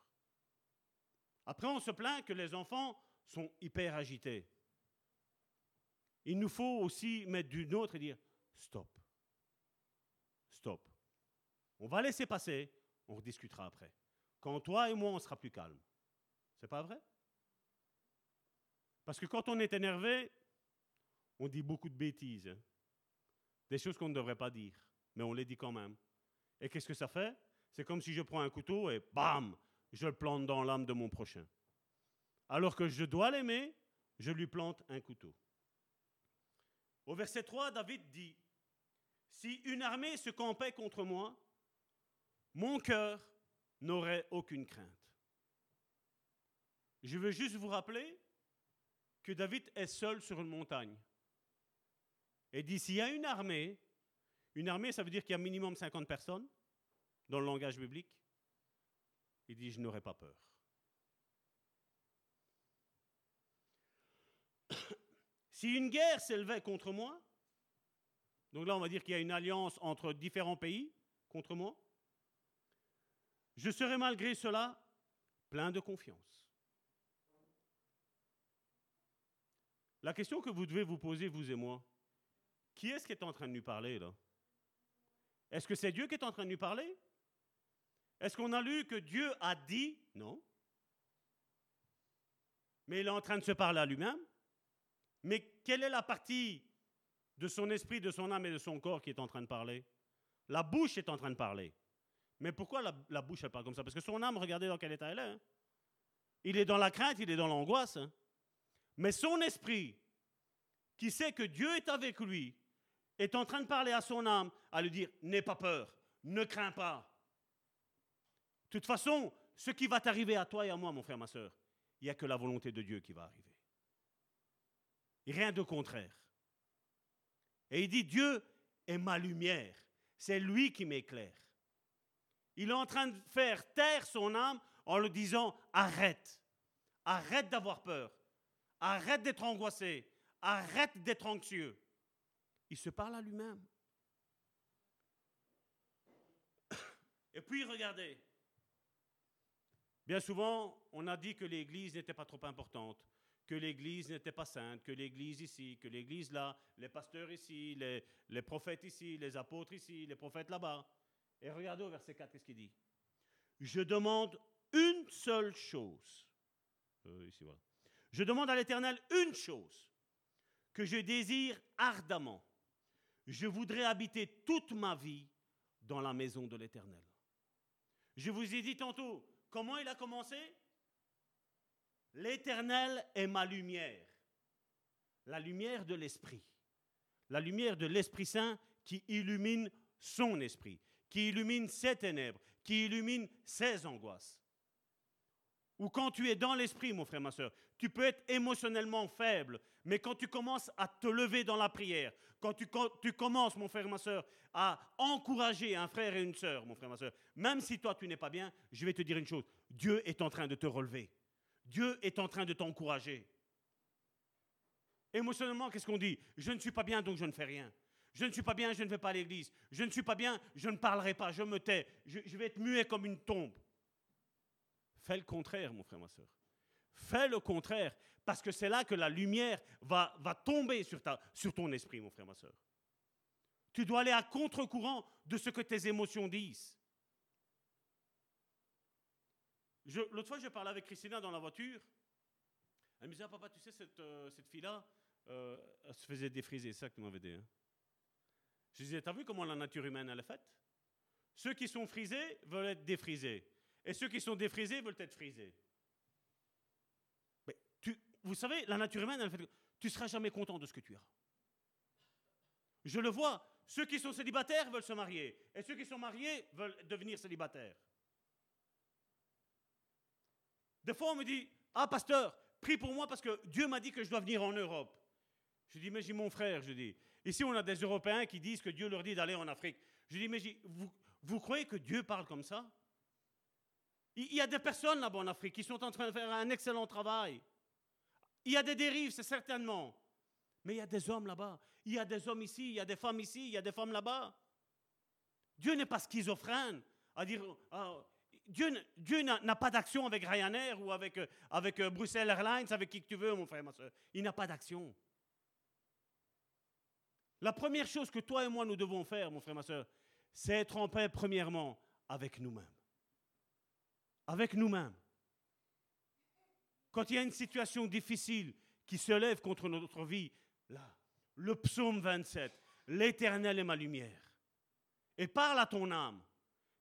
Après, on se plaint que les enfants sont hyper agités. Il nous faut aussi mettre du nôtre et dire stop. Stop. On va laisser passer, on rediscutera après. Quand toi et moi, on sera plus calme. C'est pas vrai? Parce que quand on est énervé, on dit beaucoup de bêtises. Hein. Des choses qu'on ne devrait pas dire, mais on les dit quand même. Et qu'est-ce que ça fait? C'est comme si je prends un couteau et bam, je le plante dans l'âme de mon prochain. Alors que je dois l'aimer, je lui plante un couteau. Au verset 3, David dit, Si une armée se campait contre moi, mon cœur n'aurait aucune crainte. Je veux juste vous rappeler que David est seul sur une montagne. Et dit, s'il y a une armée, une armée, ça veut dire qu'il y a minimum 50 personnes dans le langage biblique. Il dit, je n'aurai pas peur. si une guerre s'élevait contre moi, donc là on va dire qu'il y a une alliance entre différents pays contre moi, je serai malgré cela plein de confiance. La question que vous devez vous poser, vous et moi, qui est-ce qui est en train de nous parler là? Est-ce que c'est Dieu qui est en train de nous parler? Est-ce qu'on a lu que Dieu a dit? Non. Mais il est en train de se parler à lui-même. Mais quelle est la partie de son esprit, de son âme et de son corps qui est en train de parler? La bouche est en train de parler. Mais pourquoi la, bouche, elle parle comme ça? Parce que son âme, regardez dans quel état elle est. Hein. Il est dans la crainte, il est dans l'angoisse. Hein. Mais son esprit, qui sait que Dieu est avec lui, est en train de parler à son âme, à lui dire, n'aie pas peur, ne crains pas. De toute façon, ce qui va t'arriver à toi et à moi, mon frère, ma soeur, il n'y a que la volonté de Dieu qui va arriver. rien de contraire. Et il dit, Dieu est ma lumière, c'est lui qui m'éclaire. Il est en train de faire taire son âme en lui disant arrête, arrête d'avoir peur, arrête d'être angoissé, arrête d'être anxieux. Il se parle à lui-même. Et puis regardez, bien souvent on a dit que l'Église n'était pas trop importante, que l'Église n'était pas sainte, que l'Église ici, que l'Église là, les pasteurs ici, les, prophètes ici, les apôtres ici, les prophètes là-bas. Et regardez au verset 4, qu'est-ce qu'il dit? Je demande une seule chose. Euh. Je demande à l'Éternel une chose que je désire ardemment. Je voudrais habiter toute ma vie dans la maison de l'Éternel. Je vous ai dit tantôt, comment il a commencé? L'Éternel est ma lumière, la lumière de l'Esprit, la lumière de l'Esprit Saint qui illumine son esprit qui illumine ses ténèbres, qui illumine ses angoisses. Ou quand tu es dans l'esprit, mon frère, ma soeur, tu peux être émotionnellement faible, mais quand tu commences à te lever dans la prière, quand tu, commences, mon frère, ma soeur, à encourager un frère et une soeur, mon frère, ma soeur, même si toi tu n'es pas bien, je vais te dire une chose, Dieu est en train de te relever. Dieu est en train de t'encourager. Émotionnellement, qu'est-ce qu'on dit? Je ne suis pas bien, donc je ne fais rien. Je ne suis pas bien, je ne vais pas à l'église. Je ne suis pas bien, je ne parlerai pas, je me tais. Je, je vais être muet comme une tombe. Fais le contraire, mon frère, ma soeur. Fais le contraire, parce que c'est là que la lumière va, tomber sur, ton esprit, mon frère, ma soeur. Tu dois aller à contre-courant de ce que tes émotions disent. L'autre fois, je parlais avec Christina dans la voiture. Elle me disait, Ah, papa, tu sais, cette, euh, fille-là, euh, elle se faisait défriser, c'est ça que tu m'avais dit. hein. Je disais, t'as vu comment la nature humaine, elle est faite? Ceux qui sont frisés veulent être défrisés. Et ceux qui sont défrisés veulent être frisés. Vous savez, la nature humaine, elle fait tu ne seras jamais content de ce que tu as. Je le vois. Ceux qui sont célibataires veulent se marier. Et ceux qui sont mariés veulent devenir célibataires. Des fois, on me dit Ah, pasteur, prie pour moi parce que Dieu m'a dit que je dois venir en Europe. Je dis Mais j'ai mon frère, je dis. Ici, on a des Européens qui disent que Dieu leur dit d'aller en Afrique. Je dis Mais vous, croyez que Dieu parle comme ça? Il y a des personnes là-bas en Afrique qui sont en train de faire un excellent travail. Il y a des dérives, c'est certainement. Mais il y a des hommes là-bas. Il y a des hommes ici, il y a des femmes ici, il y a des femmes là-bas. Dieu n'est pas schizophrène à dire. ah, Dieu, n'a pas d'action avec Ryanair ou avec, euh, avec euh, Bruxelles Airlines, avec qui que tu veux, mon frère, ma soeur. Il n'a pas d'action. La première chose que toi et moi nous devons faire, mon frère, ma soeur, c'est être en paix, premièrement, avec nous-mêmes. Avec nous-mêmes. Quand il y a une situation difficile qui se lève contre notre vie, là, le psaume 27, l'Éternel est ma lumière. Et parle à ton âme.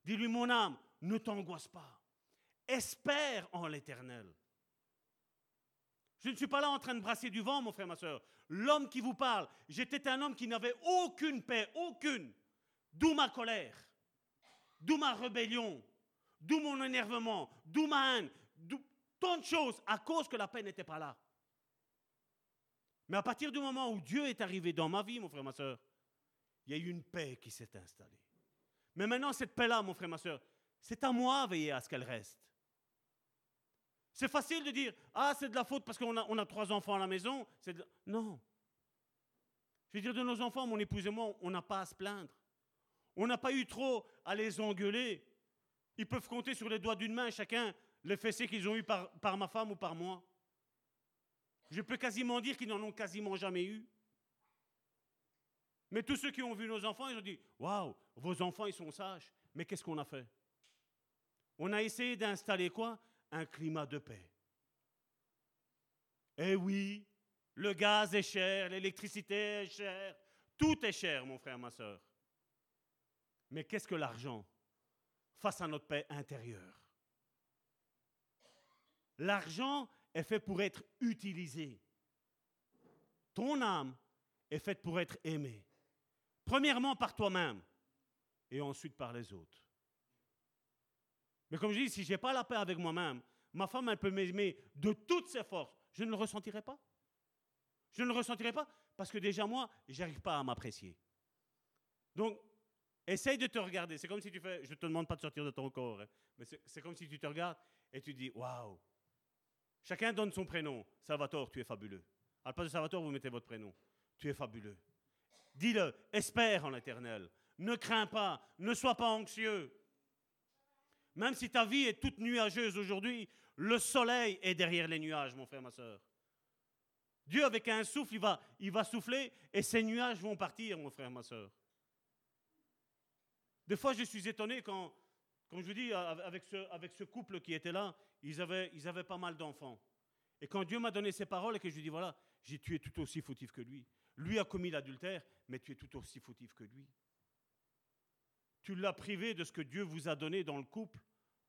Dis-lui, mon âme, ne t'angoisse pas. Espère en l'Éternel. Je ne suis pas là en train de brasser du vent, mon frère, ma soeur. L'homme qui vous parle, j'étais un homme qui n'avait aucune paix, aucune. D'où ma colère, d'où ma rébellion, d'où mon énervement, d'où ma haine, tant de choses à cause que la paix n'était pas là. Mais à partir du moment où Dieu est arrivé dans ma vie, mon frère, ma soeur, il y a eu une paix qui s'est installée. Mais maintenant, cette paix-là, mon frère, ma soeur, c'est à moi de veiller à ce qu'elle reste. C'est facile de dire Ah, c'est de la faute parce qu'on a, on a trois enfants à la maison. C'est la- Non. Je veux dire, de nos enfants, mon épouse et moi, on n'a pas à se plaindre. On n'a pas eu trop à les engueuler. Ils peuvent compter sur les doigts d'une main chacun les fessées qu'ils ont eu par, ma femme ou par moi. Je peux quasiment dire qu'ils n'en ont quasiment jamais eu. Mais tous ceux qui ont vu nos enfants, ils ont dit Waouh, vos enfants, ils sont sages. Mais qu'est-ce qu'on a fait? On a essayé d'installer quoi? Un climat de paix. Eh oui, le gaz est cher, l'électricité est chère, tout est cher, mon frère, ma soeur. Mais qu'est-ce que l'argent face à notre paix intérieure? L'argent est fait pour être utilisé. Ton âme est faite pour être aimée. Premièrement par toi-même et ensuite par les autres. Mais comme je dis, si je n'ai pas la paix avec moi-même, ma femme, elle peut m'aimer de toutes ses forces. Je ne le ressentirai pas. Je ne le ressentirai pas parce que déjà moi, je n'arrive pas à m'apprécier. Donc, essaye de te regarder. C'est comme si tu fais, je ne te demande pas de sortir de ton corps, hein, mais c'est c'est comme si tu te regardes et tu dis, waouh. Chacun donne son prénom. Salvatore, tu es fabuleux. À la place de Salvatore, vous mettez votre prénom. Tu es fabuleux. Dis-le, espère en l'éternel. Ne crains pas, ne sois pas anxieux. Même si ta vie est toute nuageuse aujourd'hui, le soleil est derrière les nuages, mon frère, ma soeur. Dieu, avec un souffle, il va, il va souffler et ces nuages vont partir, mon frère, ma soeur. Des fois, je suis étonné quand, comme je vous dis, avec ce, couple qui était là, ils avaient, pas mal d'enfants. Et quand Dieu m'a donné ces paroles et que je lui dis, voilà, j'ai tué tout aussi fautif que lui. Lui a commis l'adultère, mais tu es tout aussi fautif que lui. Tu l'as privé de ce que Dieu vous a donné dans le couple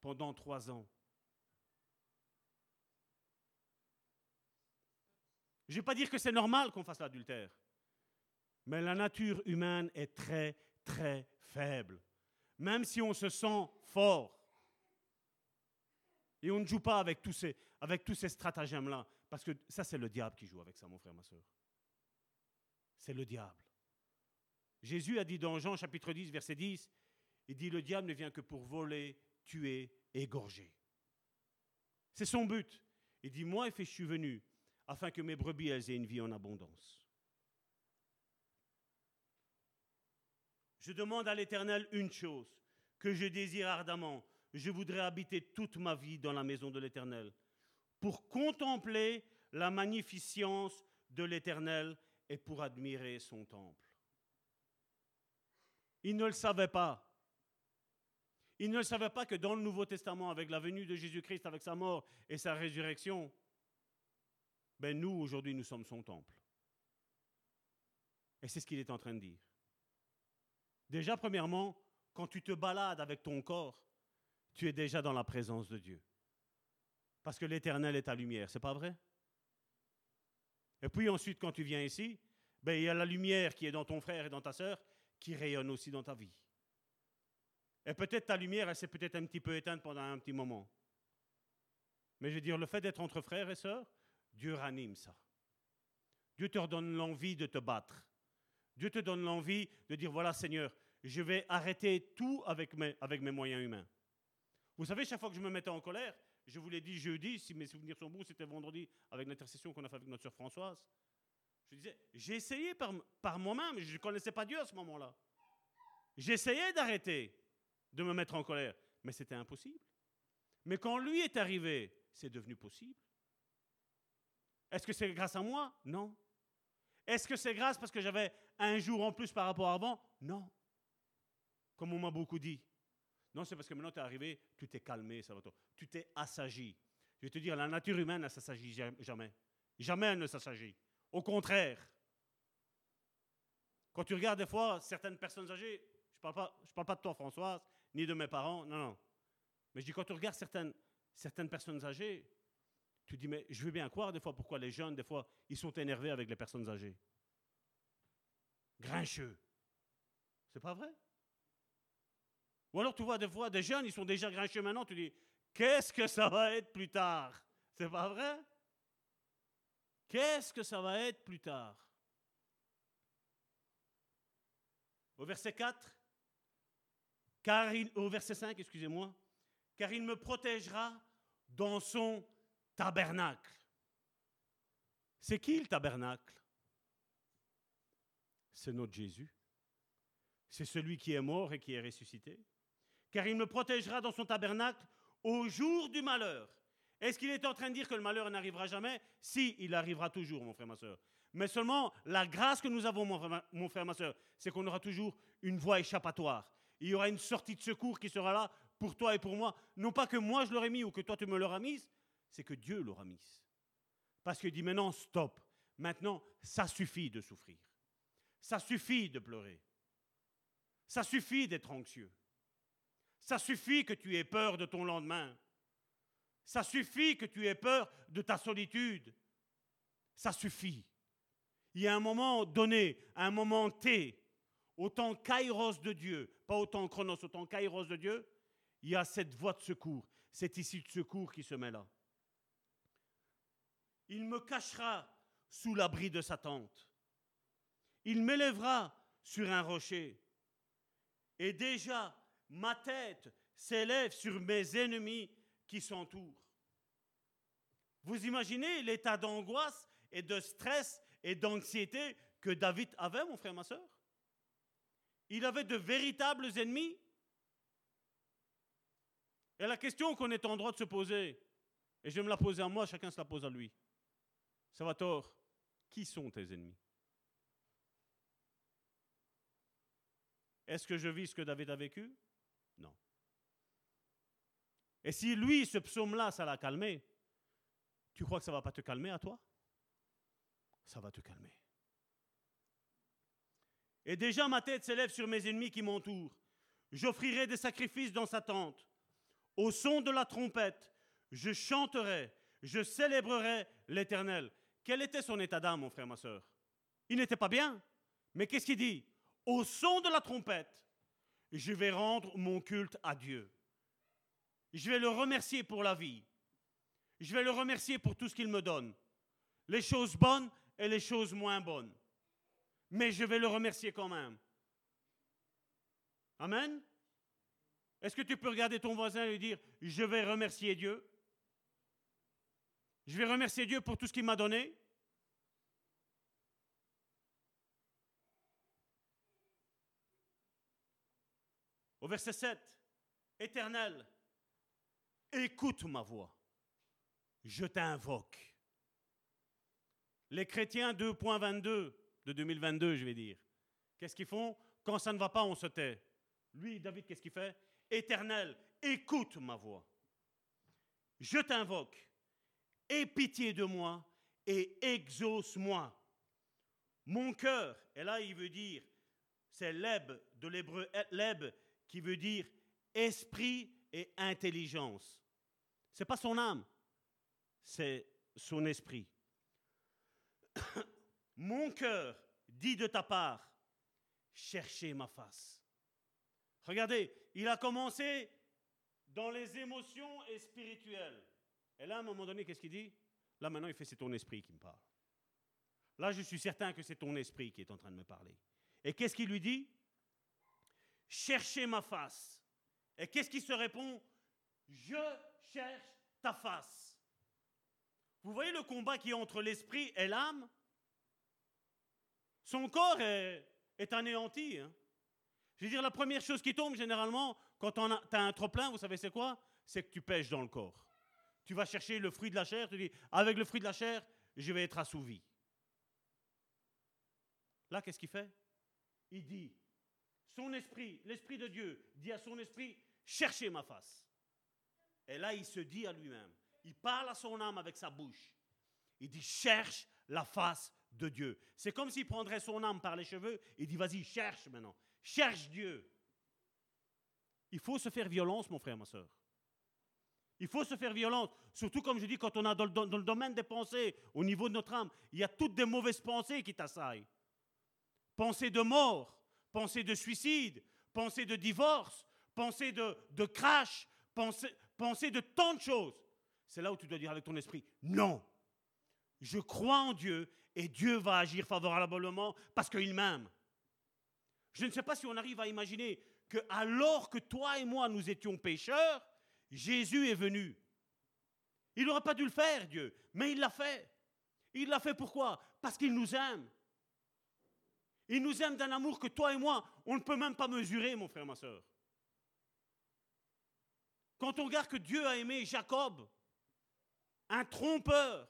pendant trois ans. Je ne vais pas dire que c'est normal qu'on fasse l'adultère, mais la nature humaine est très, très faible. Même si on se sent fort. Et on ne joue pas avec tous ces, stratagèmes-là, parce que ça, c'est le diable qui joue avec ça, mon frère, ma soeur. C'est le diable. Jésus a dit dans Jean chapitre 10, verset 10, il dit, le diable ne vient que pour voler, tuer, égorger. C'est son but. Il dit, moi, je suis venu afin que mes brebis aient une vie en abondance. Je demande à l'Éternel une chose, que je désire ardemment. Je voudrais habiter toute ma vie dans la maison de l'Éternel, pour contempler la magnificence de l'Éternel et pour admirer son temple. Il ne le savait pas. Il ne savait pas que dans le Nouveau Testament, avec la venue de Jésus-Christ, avec sa mort et sa résurrection, ben nous, aujourd'hui, nous sommes son temple. Et c'est ce qu'il est en train de dire. Déjà, premièrement, quand tu te balades avec ton corps, tu es déjà dans la présence de Dieu. Parce que l'Éternel est ta lumière, c'est pas vrai? Et puis ensuite, quand tu viens ici, ben, il y a la lumière qui est dans ton frère et dans ta sœur qui rayonne aussi dans ta vie. Et peut-être ta lumière, elle s'est peut-être un petit peu éteinte pendant un petit moment. Mais je veux dire, le fait d'être entre frères et sœurs, Dieu ranime ça. Dieu te redonne l'envie de te battre. Dieu te donne l'envie de dire, voilà Seigneur, je vais arrêter tout avec mes, moyens humains. Vous savez, chaque fois que je me mettais en colère, je vous l'ai dit jeudi, si mes souvenirs sont bons, c'était vendredi avec l'intercession qu'on a fait avec notre sœur Françoise. Je disais, j'ai essayé par, par moi-même, je ne connaissais pas Dieu à ce moment-là. J'essayais d'arrêter de me mettre en colère, mais c'était impossible. Mais quand lui est arrivé, c'est devenu possible. Est-ce que c'est grâce à moi? Non. Est-ce que c'est grâce parce que j'avais un jour en plus par rapport à avant? Non. Comme on m'a beaucoup dit. Non, c'est parce que maintenant tu es arrivé, tu t'es calmé, va Tu t'es assagi. Je vais te dire, la nature humaine ne s'assagit jamais. Jamais elle ne s'assagit. Au contraire. Quand tu regardes des fois certaines personnes âgées, je ne parle, pas, parle pas de toi Françoise, ni de mes parents, non, non. Mais je dis, quand tu regardes certaines, certaines personnes âgées, tu dis, mais je veux bien croire des fois pourquoi les jeunes, des fois, ils sont énervés avec les personnes âgées. Grincheux. C'est pas vrai? Ou alors tu vois des fois des jeunes, ils sont déjà grincheux maintenant, tu dis, qu'est-ce que ça va être plus tard? C'est pas vrai? Qu'est-ce que ça va être plus tard? Au verset 4, car au verset 5, excusez-moi, car il me protégera dans son tabernacle. C'est qui le tabernacle? C'est notre Jésus. C'est celui qui est mort et qui est ressuscité. Car il me protégera dans son tabernacle au jour du malheur. Est-ce qu'il est en train de dire que le malheur n'arrivera jamais? Si, il arrivera toujours, mon frère, ma soeur. Mais seulement, la grâce que nous avons, mon frère, ma soeur, c'est qu'on aura toujours une voie échappatoire. Il y aura une sortie de secours qui sera là pour toi et pour moi. Non pas que moi je l'aurais mis ou que toi tu me l'auras mise, c'est que Dieu l'aura mise. Parce qu'il dit maintenant, stop. Maintenant, ça suffit de souffrir. Ça suffit de pleurer. Ça suffit d'être anxieux. Ça suffit que tu aies peur de ton lendemain. Ça suffit que tu aies peur de ta solitude. Ça suffit. Il y a un moment donné, un moment T, autant kairos de Dieu, pas autant chronos, autant kairos de Dieu, il y a cette voie de secours, cette issue de secours qui se met là. Il me cachera sous l'abri de sa tente. Il m'élèvera sur un rocher. Et déjà, ma tête s'élève sur mes ennemis qui s'entourent. Vous imaginez l'état d'angoisse et de stress et d'anxiété que David avait, mon frère, ma soeur Il avait de véritables ennemis. Et la question qu'on est en droit de se poser, et je me la poser à moi, chacun se la pose à lui. Salvatore, qui sont tes ennemis? Est-ce que je vis ce que David a vécu? Et si lui, ce psaume-là, ça l'a calmé, tu crois que ça ne va pas te calmer à toi? Ça va te calmer. Et déjà ma tête s'élève sur mes ennemis qui m'entourent. J'offrirai des sacrifices dans sa tente. Au son de la trompette, je chanterai, je célébrerai l'Éternel. Quel était son état d'âme, mon frère, ma soeur Il n'était pas bien. Mais qu'est-ce qu'il dit? Au son de la trompette, je vais rendre mon culte à Dieu. Je vais le remercier pour la vie. Je vais le remercier pour tout ce qu'il me donne. Les choses bonnes et les choses moins bonnes. Mais je vais le remercier quand même. Amen. Est-ce que tu peux regarder ton voisin et lui dire, je vais remercier Dieu? Je vais remercier Dieu pour tout ce qu'il m'a donné? Au verset 7, Éternel, écoute ma voix, je t'invoque. Les chrétiens 2.22 de 2022, je vais dire, qu'est-ce qu'ils font? Quand ça ne va pas, on se tait. Lui, David, qu'est-ce qu'il fait? Éternel, écoute ma voix. Je t'invoque. Aie pitié de moi et exauce-moi. Mon cœur, et là il veut dire, c'est l'eb de l'hébreu leb qui veut dire esprit et intelligence. Ce n'est pas son âme, c'est son esprit. Mon cœur dit de ta part, cherchez ma face. Regardez, il a commencé dans les émotions et spirituelles. Et là, à un moment donné, qu'est-ce qu'il dit? Là, maintenant, il fait c'est ton esprit qui me parle. Là, je suis certain que c'est ton esprit qui est en train de me parler. Et qu'est-ce qu'il lui dit? Cherchez ma face. Et qu'est-ce qui se répond? Je cherche ta face. Vous voyez le combat qui est entre l'esprit et l'âme? Son corps est, anéanti. Hein. Je veux dire, la première chose qui tombe généralement quand tu as un trop-plein, vous savez c'est quoi? C'est que tu pêches dans le corps. Tu vas chercher le fruit de la chair, tu dis, avec le fruit de la chair, je vais être assouvi. Là, qu'est-ce qu'il fait? Il dit, son esprit, l'esprit de Dieu, dit à son esprit, cherchez ma face. Et là, il se dit à lui-même, il parle à son âme avec sa bouche. Il dit, cherche la face de Dieu. C'est comme s'il prendrait son âme par les cheveux et dit, vas-y, cherche maintenant. Cherche Dieu. Il faut se faire violence, mon frère, ma soeur. Il faut se faire violence. Surtout, comme je dis, quand on a dans le, domaine des pensées, au niveau de notre âme, il y a toutes des mauvaises pensées qui t'assaillent. Pensée de mort, pensée de suicide, pensée de divorce, pensée de, de crash, pensée, de tant de choses. C'est là où tu dois dire avec ton esprit, non, je crois en Dieu et Dieu va agir favorablement parce qu'il m'aime. Je ne sais pas si on arrive à imaginer que alors que toi et moi nous étions pécheurs, Jésus est venu. Il n'aurait pas dû le faire, Dieu, mais il l'a fait. Il l'a fait pourquoi? Parce qu'il nous aime. Il nous aime d'un amour que toi et moi, on ne peut même pas mesurer, mon frère, ma soeur. Quand on regarde que Dieu a aimé Jacob, un trompeur,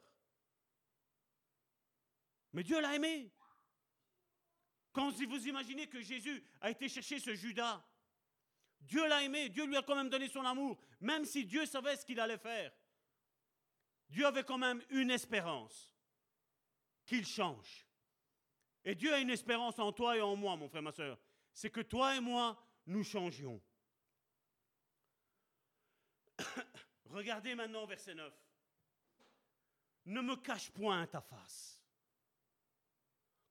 mais Dieu l'a aimé. Quand vous imaginez que Jésus a été chercher ce Judas, Dieu l'a aimé, Dieu lui a quand même donné son amour, même si Dieu savait ce qu'il allait faire. Dieu avait quand même une espérance qu'il change. Et Dieu a une espérance en toi et en moi, mon frère, ma soeur. C'est que toi et moi, nous changions. Regardez maintenant verset 9. Ne me cache point ta face.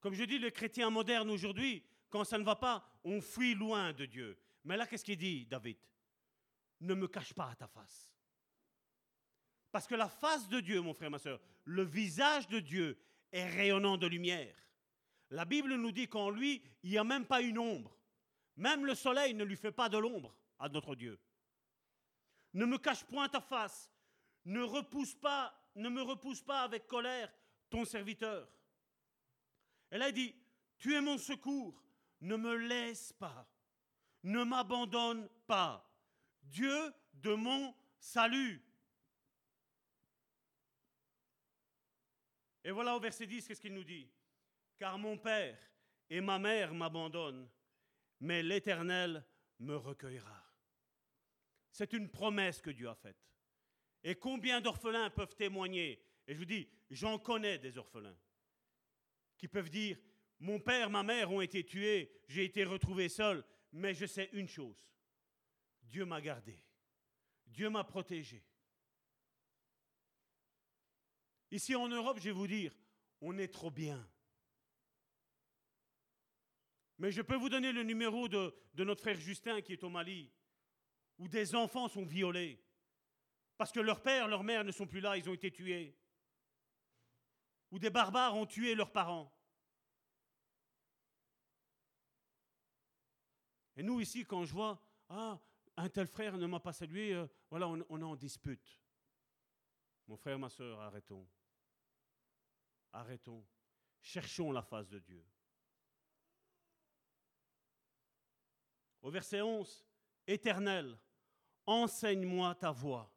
Comme je dis, les chrétiens modernes aujourd'hui, quand ça ne va pas, on fuit loin de Dieu. Mais là, qu'est-ce qu'il dit, David? Ne me cache pas ta face. Parce que la face de Dieu, mon frère, ma soeur, le visage de Dieu est rayonnant de lumière. La Bible nous dit qu'en lui, il n'y a même pas une ombre. Même le soleil ne lui fait pas de l'ombre à notre Dieu. Ne me cache point ta face. Ne repousse pas, ne me repousse pas avec colère ton serviteur. Elle a dit, tu es mon secours, ne me laisse pas ne m'abandonne pas. Dieu de mon salut. Et voilà au verset 10, qu'est-ce qu'il nous dit? Car mon Père et ma mère m'abandonnent, mais l'Éternel me recueillera. C'est une promesse que Dieu a faite. Et combien d'orphelins peuvent témoigner? Et je vous dis, j'en connais des orphelins qui peuvent dire, mon père, ma mère ont été tués, j'ai été retrouvé seul, mais je sais une chose. Dieu m'a gardé. Dieu m'a protégé. Ici en Europe, je vais vous dire, on est trop bien. Mais je peux vous donner le numéro de, de, notre frère Justin qui est au Mali, où des enfants sont violés, parce que leur père, leur mère ne sont plus là, ils ont été tués, où des barbares ont tué leurs parents. Et nous, ici, quand je vois, ah, un tel frère ne m'a pas salué, euh, voilà, on, on est en dispute. Mon frère, ma soeur, arrêtons. Arrêtons. Cherchons la face de Dieu. Au verset 11, Éternel, enseigne-moi ta voie.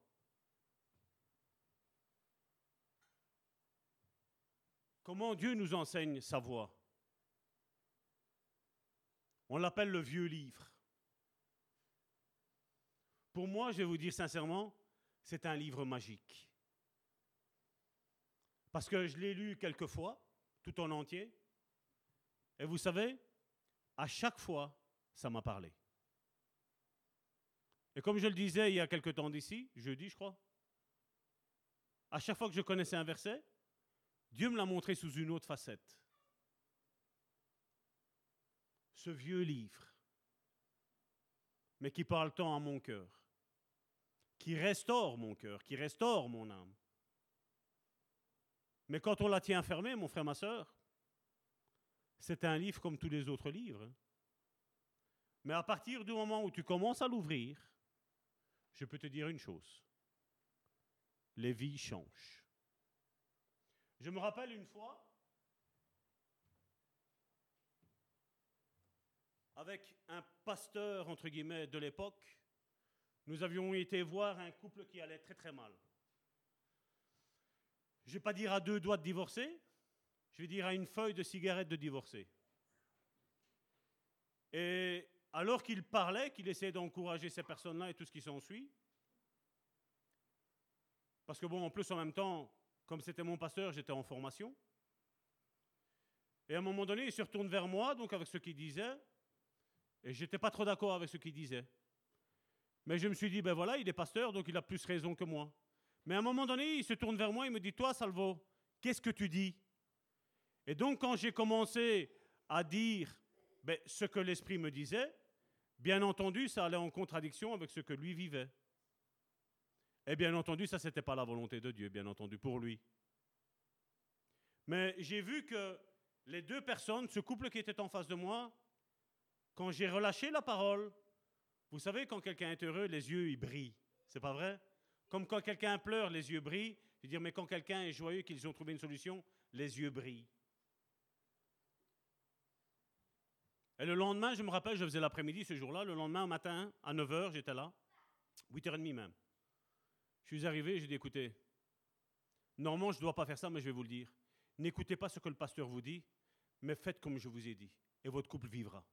Comment Dieu nous enseigne sa voie? On l'appelle le vieux livre. Pour moi, je vais vous dire sincèrement, c'est un livre magique. Parce que je l'ai lu quelques fois, tout en entier. Et vous savez, à chaque fois, ça m'a parlé. Et comme je le disais il y a quelque temps d'ici, jeudi je crois, à chaque fois que je connaissais un verset, Dieu me l'a montré sous une autre facette. Ce vieux livre, mais qui parle tant à mon cœur, qui restaure mon cœur, qui restaure mon âme. Mais quand on la tient fermée, mon frère, ma soeur, c'est un livre comme tous les autres livres. Mais à partir du moment où tu commences à l'ouvrir, je peux te dire une chose. Les vies changent. Je me rappelle une fois, avec un pasteur, entre guillemets, de l'époque, nous avions été voir un couple qui allait très très mal. Je ne vais pas dire à deux doigts de divorcer, je vais dire à une feuille de cigarette de divorcer. Et alors qu'il parlait, qu'il essayait d'encourager ces personnes-là et tout ce qui s'ensuit, parce que bon, en plus, en même temps, comme c'était mon pasteur, j'étais en formation. Et à un moment donné, il se retourne vers moi, donc avec ce qu'il disait, et j'étais pas trop d'accord avec ce qu'il disait. Mais je me suis dit, ben voilà, il est pasteur, donc il a plus raison que moi. Mais à un moment donné, il se tourne vers moi, il me dit, toi, Salvo, qu'est-ce que tu dis? Et donc, quand j'ai commencé à dire ben, ce que l'Esprit me disait, bien entendu, ça allait en contradiction avec ce que lui vivait. Et bien entendu, ça, ce n'était pas la volonté de Dieu, bien entendu, pour lui. Mais j'ai vu que les deux personnes, ce couple qui était en face de moi, quand j'ai relâché la parole, vous savez, quand quelqu'un est heureux, les yeux, ils brillent. C'est pas vrai? Comme quand quelqu'un pleure, les yeux brillent. Je veux mais quand quelqu'un est joyeux, qu'ils ont trouvé une solution, les yeux brillent. Et le lendemain, je me rappelle, je faisais l'après-midi ce jour-là. Le lendemain, matin, à 9h, j'étais là. 8h30 même. Je suis arrivé, j'ai dit, écoutez, normalement, je ne dois pas faire ça, mais je vais vous le dire. N'écoutez pas ce que le pasteur vous dit, mais faites comme je vous ai dit, et votre couple vivra.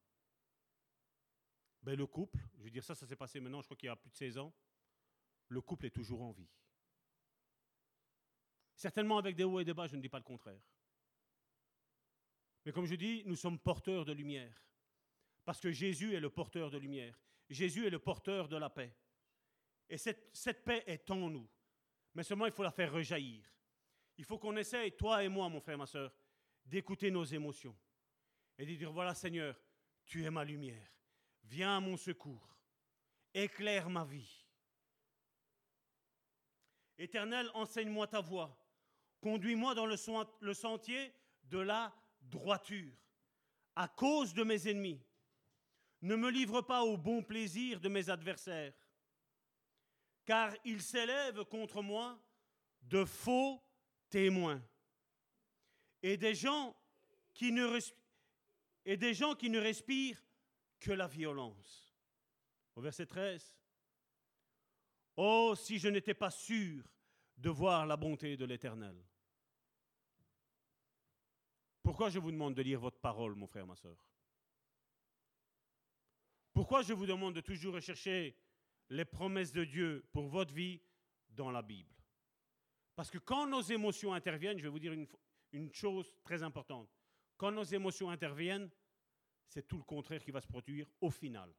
Ben, le couple, je veux dire, ça, ça s'est passé maintenant, je crois qu'il y a plus de 16 ans. Le couple est toujours en vie. Certainement avec des hauts et des bas, je ne dis pas le contraire. Mais comme je dis, nous sommes porteurs de lumière. Parce que Jésus est le porteur de lumière. Jésus est le porteur de la paix. Et cette, paix est en nous. Mais seulement, il faut la faire rejaillir. Il faut qu'on essaye, toi et moi, mon frère, ma soeur, d'écouter nos émotions. Et de dire, voilà Seigneur, tu es ma lumière. Viens à mon secours, éclaire ma vie. Éternel, enseigne-moi ta voie, conduis-moi dans le sentier de la droiture, à cause de mes ennemis. Ne me livre pas au bon plaisir de mes adversaires, car ils s'élèvent contre moi de faux témoins et des gens qui ne, respirent que la violence. Au verset 13. Oh, si je n'étais pas sûr de voir la bonté de l'Éternel. Pourquoi je vous demande de lire votre parole, mon frère, ma soeur Pourquoi je vous demande de toujours rechercher les promesses de Dieu pour votre vie dans la Bible? Parce que quand nos émotions interviennent, je vais vous dire une, chose très importante. Quand nos émotions interviennent, c'est tout le contraire qui va se produire au final.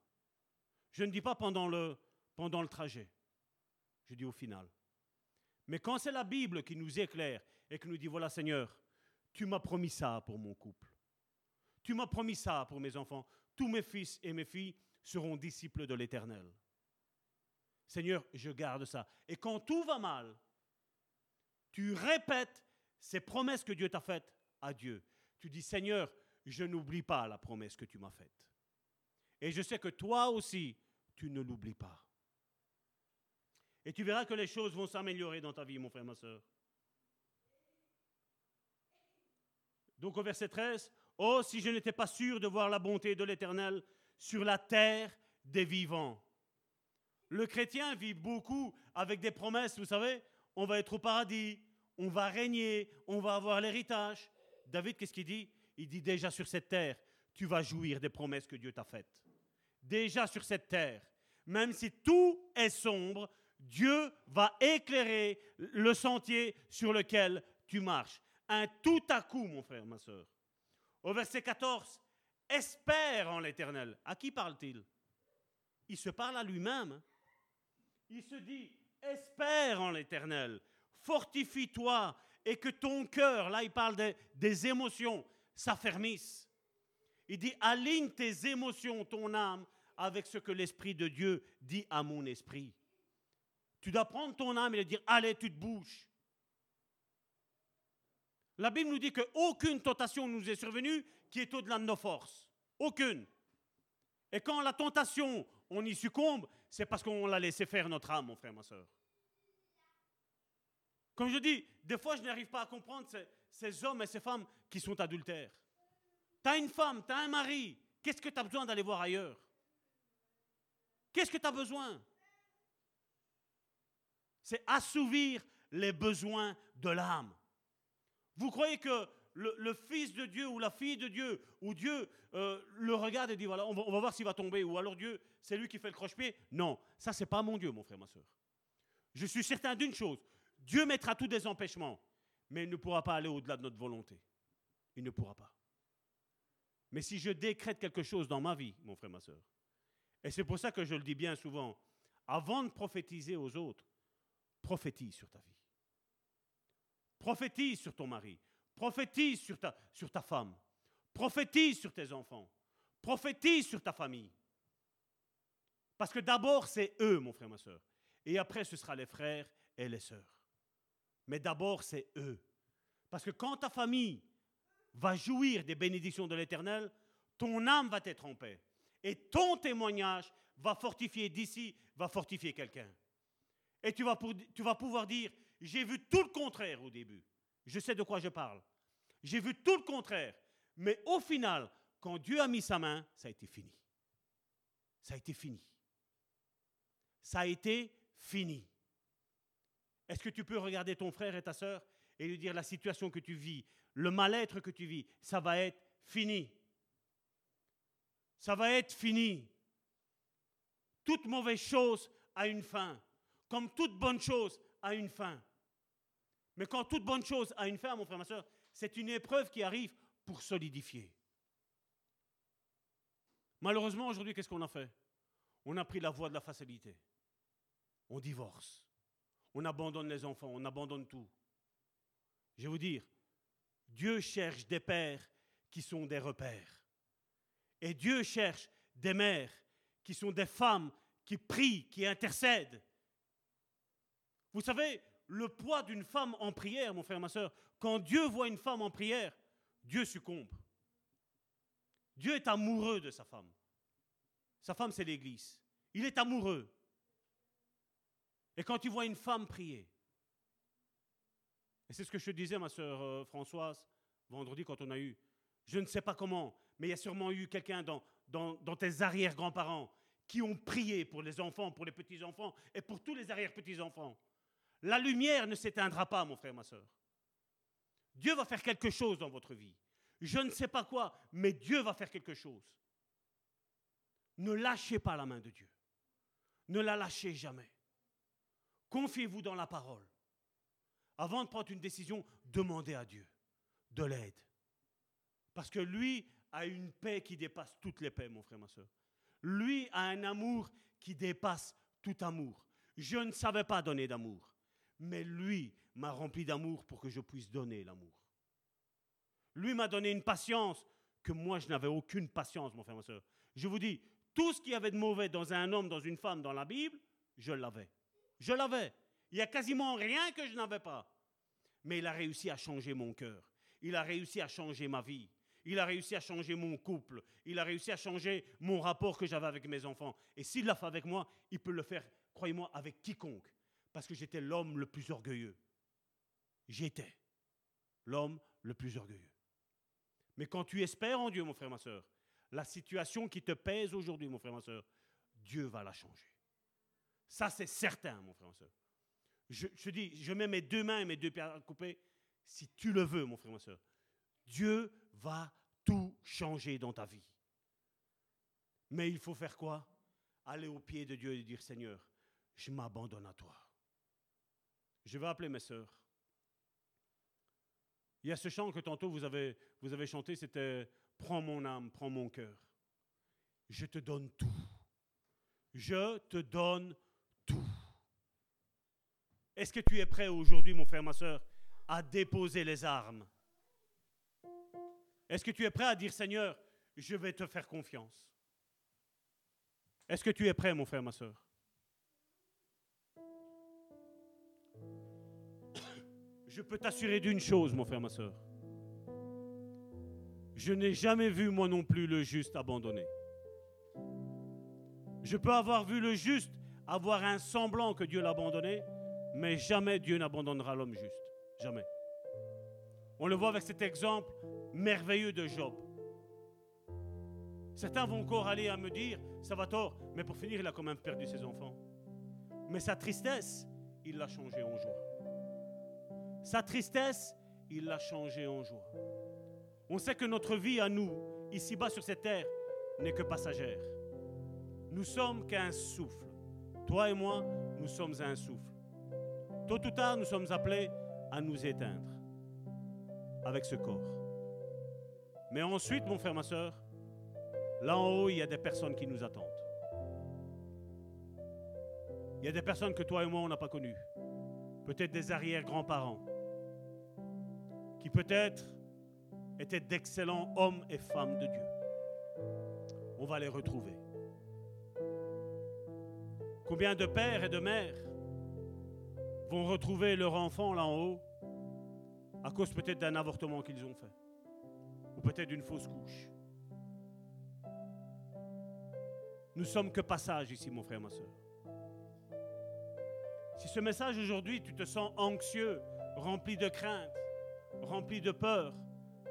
Je ne dis pas pendant le, pendant le trajet, je dis au final. Mais quand c'est la Bible qui nous éclaire et qui nous dit, voilà Seigneur, tu m'as promis ça pour mon couple, tu m'as promis ça pour mes enfants, tous mes fils et mes filles seront disciples de l'Éternel. Seigneur, je garde ça. Et quand tout va mal, tu répètes ces promesses que Dieu t'a faites à Dieu. Tu dis, Seigneur, je n'oublie pas la promesse que tu m'as faite. Et je sais que toi aussi, tu ne l'oublies pas. Et tu verras que les choses vont s'améliorer dans ta vie, mon frère, ma soeur. Donc au verset 13, Oh, si je n'étais pas sûr de voir la bonté de l'Éternel sur la terre des vivants. Le chrétien vit beaucoup avec des promesses, vous savez, on va être au paradis, on va régner, on va avoir l'héritage. David, qu'est-ce qu'il dit? Il dit déjà sur cette terre, tu vas jouir des promesses que Dieu t'a faites. Déjà sur cette terre, même si tout est sombre, Dieu va éclairer le sentier sur lequel tu marches. Un tout à coup, mon frère, ma soeur. Au verset 14, espère en l'éternel. À qui parle-t-il? Il se parle à lui-même. Il se dit, espère en l'éternel, fortifie-toi et que ton cœur, là il parle des, des émotions, s'affermisse. Il dit, aligne tes émotions, ton âme, avec ce que l'Esprit de Dieu dit à mon esprit. Tu dois prendre ton âme et lui dire, allez, tu te bouges. La Bible nous dit qu'aucune tentation nous est survenue qui est au-delà de nos forces. Aucune. Et quand la tentation, on y succombe, c'est parce qu'on l'a laissé faire notre âme, mon frère, ma soeur. Comme je dis, des fois, je n'arrive pas à comprendre ces, ces hommes et ces femmes qui sont adultères. Tu as une femme, tu as un mari, qu'est-ce que tu as besoin d'aller voir ailleurs? Qu'est-ce que tu as besoin? C'est assouvir les besoins de l'âme. Vous croyez que le, fils de Dieu ou la fille de Dieu, ou Dieu euh, le regarde et dit voilà, on va, on va voir s'il va tomber, ou alors Dieu, c'est lui qui fait le croche-pied Non, ça, c'est pas mon Dieu, mon frère, ma soeur. Je suis certain d'une chose Dieu mettra tous des empêchements, mais il ne pourra pas aller au-delà de notre volonté. Il ne pourra pas. Mais si je décrète quelque chose dans ma vie, mon frère, ma soeur, et c'est pour ça que je le dis bien souvent, avant de prophétiser aux autres, prophétise sur ta vie. Prophétise sur ton mari. Prophétise sur ta, femme. Prophétise sur tes enfants. Prophétise sur ta famille. Parce que d'abord, c'est eux, mon frère, ma soeur. Et après, ce sera les frères et les sœurs. Mais d'abord, c'est eux. Parce que quand ta famille va jouir des bénédictions de l'Éternel, ton âme va être en paix. Et ton témoignage va fortifier d'ici, va fortifier quelqu'un. Et tu vas pouvoir dire, j'ai vu tout le contraire au début. Je sais de quoi je parle. J'ai vu tout le contraire. Mais au final, quand Dieu a mis sa main, ça a été fini. Ça a été fini. Ça a été fini. Est-ce que tu peux regarder ton frère et ta sœur et lui dire la situation que tu vis, le mal-être que tu vis, ça va être fini. Ça va être fini. Toute mauvaise chose a une fin, comme toute bonne chose a une fin. Mais quand toute bonne chose a une fin, mon frère, ma soeur, c'est une épreuve qui arrive pour solidifier. Malheureusement, aujourd'hui, qu'est-ce qu'on a fait? On a pris la voie de la facilité. On divorce. On abandonne les enfants, on abandonne tout. Je vais vous dire, Dieu cherche des pères qui sont des repères. Et Dieu cherche des mères qui sont des femmes qui prient, qui intercèdent. Vous savez, le poids d'une femme en prière, mon frère, ma soeur, quand Dieu voit une femme en prière, Dieu succombe. Dieu est amoureux de sa femme. Sa femme, c'est l'Église. Il est amoureux. Et quand tu vois une femme prier, et c'est ce que je te disais, ma soeur euh, Françoise, vendredi, quand on a eu, je ne sais pas comment, mais il y a sûrement eu quelqu'un dans, dans, dans tes arrière-grands-parents qui ont prié pour les enfants, pour les petits-enfants et pour tous les arrière-petits-enfants. La lumière ne s'éteindra pas, mon frère, ma soeur. Dieu va faire quelque chose dans votre vie. Je ne sais pas quoi, mais Dieu va faire quelque chose. Ne lâchez pas la main de Dieu. Ne la lâchez jamais. Confiez-vous dans la parole. Avant de prendre une décision, demandez à Dieu de l'aide. Parce que lui a une paix qui dépasse toutes les paix, mon frère, ma soeur. Lui a un amour qui dépasse tout amour. Je ne savais pas donner d'amour, mais lui m'a rempli d'amour pour que je puisse donner l'amour. Lui m'a donné une patience que moi je n'avais aucune patience, mon frère, ma soeur. Je vous dis, tout ce qu'il y avait de mauvais dans un homme, dans une femme, dans la Bible, je l'avais. Je l'avais. Il y a quasiment rien que je n'avais pas. Mais il a réussi à changer mon cœur. Il a réussi à changer ma vie. Il a réussi à changer mon couple. Il a réussi à changer mon rapport que j'avais avec mes enfants. Et s'il l'a fait avec moi, il peut le faire, croyez-moi, avec quiconque. Parce que j'étais l'homme le plus orgueilleux. J'étais l'homme le plus orgueilleux. Mais quand tu espères en Dieu, mon frère, ma soeur, la situation qui te pèse aujourd'hui, mon frère, ma soeur, Dieu va la changer. Ça, c'est certain, mon frère, ma soeur. Je, je dis, je mets mes deux mains et mes deux pieds à couper. Si tu le veux, mon frère, ma soeur, Dieu va tout changer dans ta vie. Mais il faut faire quoi? Aller au pied de Dieu et dire Seigneur, je m'abandonne à toi. Je vais appeler mes sœurs. Il y a ce chant que tantôt vous avez, vous avez chanté, c'était Prends mon âme, prends mon cœur. Je te donne tout. Je te donne tout. Est-ce que tu es prêt aujourd'hui, mon frère, ma soeur, à déposer les armes? Est-ce que tu es prêt à dire Seigneur, je vais te faire confiance? Est-ce que tu es prêt, mon frère, ma soeur Je peux t'assurer d'une chose, mon frère, ma soeur. Je n'ai jamais vu, moi non plus, le juste abandonné. Je peux avoir vu le juste avoir un semblant que Dieu l'a abandonné, mais jamais Dieu n'abandonnera l'homme juste. Jamais. On le voit avec cet exemple merveilleux de Job. Certains vont encore aller à me dire, ça va tort, mais pour finir, il a quand même perdu ses enfants. Mais sa tristesse, il l'a changé en joie. Sa tristesse, il l'a changé en joie. On sait que notre vie à nous, ici-bas sur cette terre, n'est que passagère. Nous sommes qu'un souffle. Toi et moi, nous sommes un souffle. Tôt ou tard, nous sommes appelés à nous éteindre avec ce corps. Mais ensuite, mon frère, ma soeur, là en haut, il y a des personnes qui nous attendent. Il y a des personnes que toi et moi, on n'a pas connues. Peut-être des arrière-grands-parents. Qui peut-être étaient d'excellents hommes et femmes de Dieu. On va les retrouver. Combien de pères et de mères vont retrouver leur enfant là en haut à cause peut-être d'un avortement qu'ils ont fait ou peut-être d'une fausse couche? Nous sommes que passage ici, mon frère, ma soeur. Si ce message aujourd'hui, tu te sens anxieux, rempli de crainte, rempli de peur,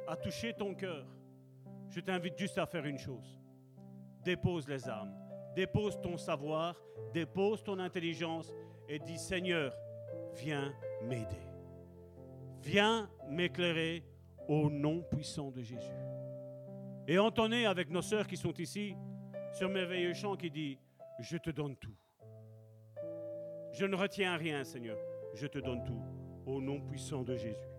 a touché ton cœur, je t'invite juste à faire une chose. Dépose les armes, dépose ton savoir, dépose ton intelligence et dis Seigneur, viens m'aider. Viens m'éclairer au nom puissant de Jésus. Et entonnez avec nos sœurs qui sont ici sur merveilleux chant qui dit Je te donne tout. Je ne retiens rien, Seigneur. Je te donne tout au nom puissant de Jésus.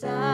time.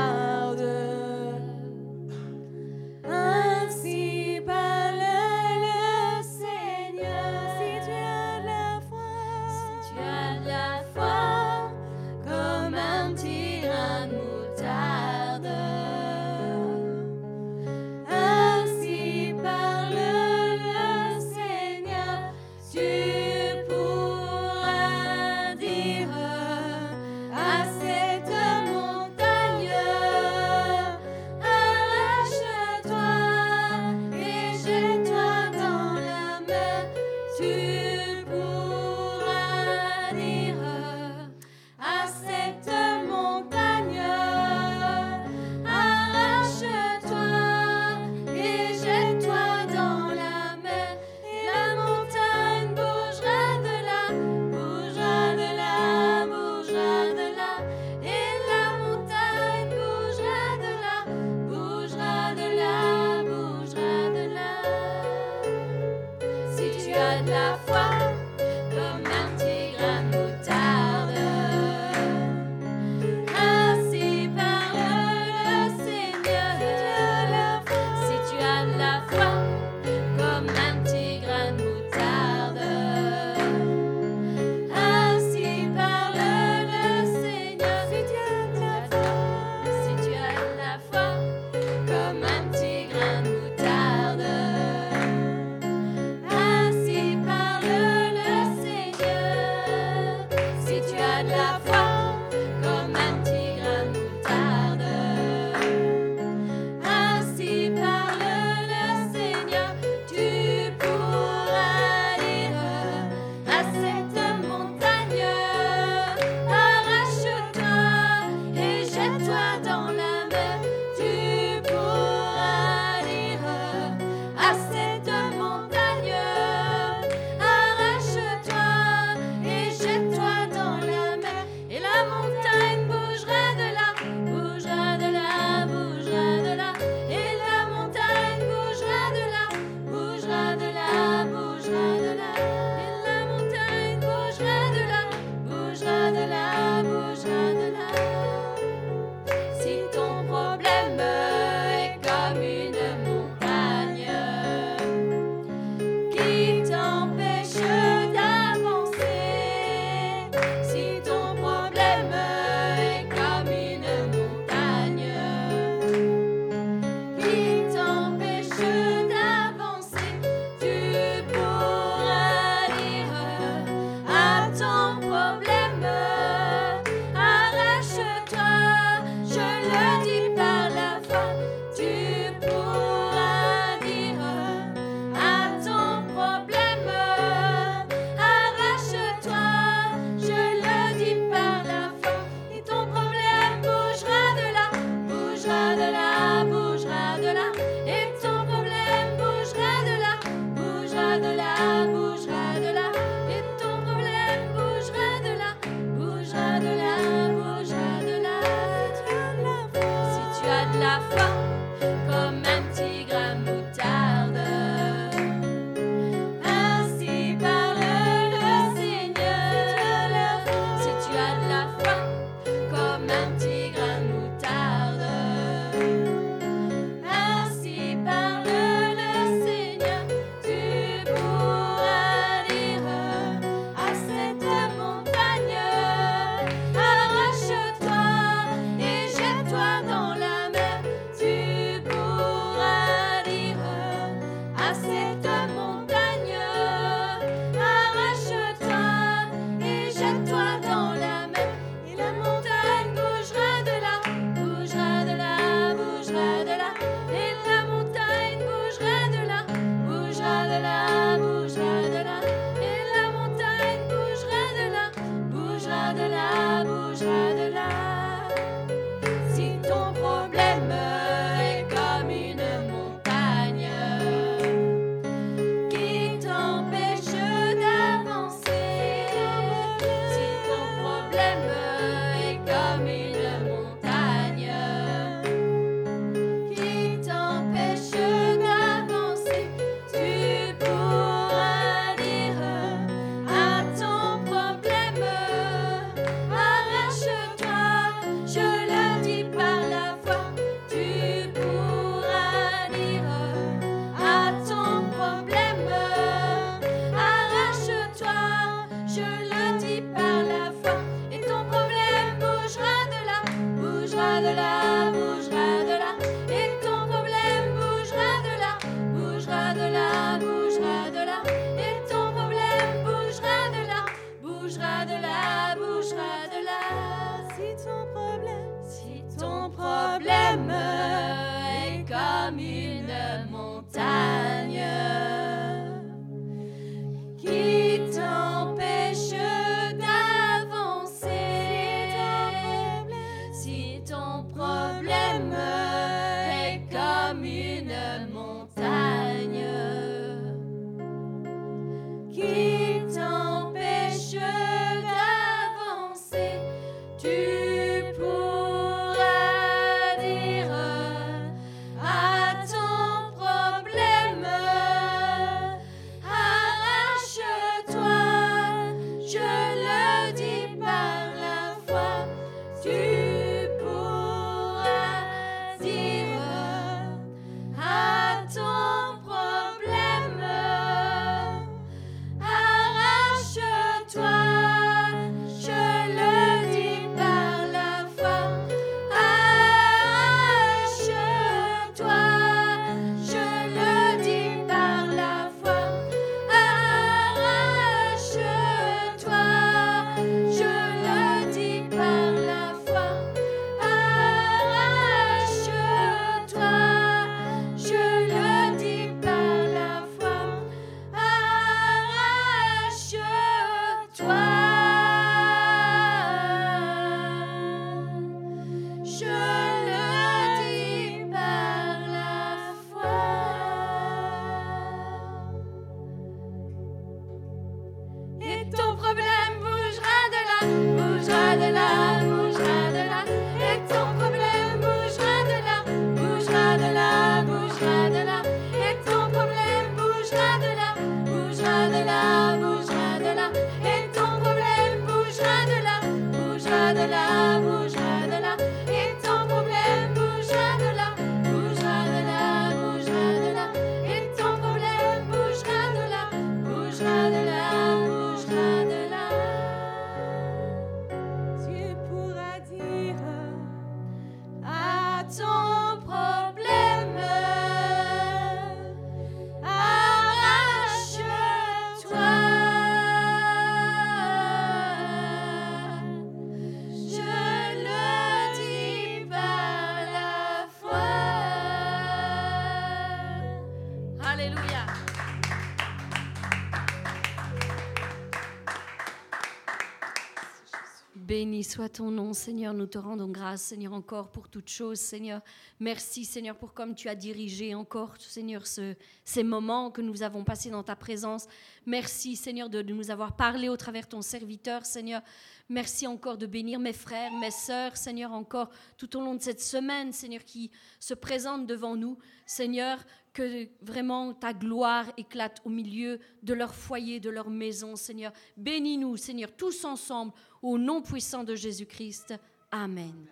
Soit ton nom, Seigneur. Nous te rendons grâce, Seigneur, encore pour toutes choses, Seigneur. Merci, Seigneur, pour comme tu as dirigé encore, Seigneur, ce- ces moments que nous avons passés dans ta présence. Merci, Seigneur, de, nous avoir parlé au travers ton serviteur, Seigneur. Merci encore de bénir mes frères, mes sœurs, Seigneur, encore tout au long de cette semaine, Seigneur, qui se présente devant nous. Seigneur, que vraiment ta gloire éclate au milieu de leur foyer, de leur maison, Seigneur. Bénis-nous, Seigneur, tous ensemble, au nom puissant de Jésus-Christ. Amen.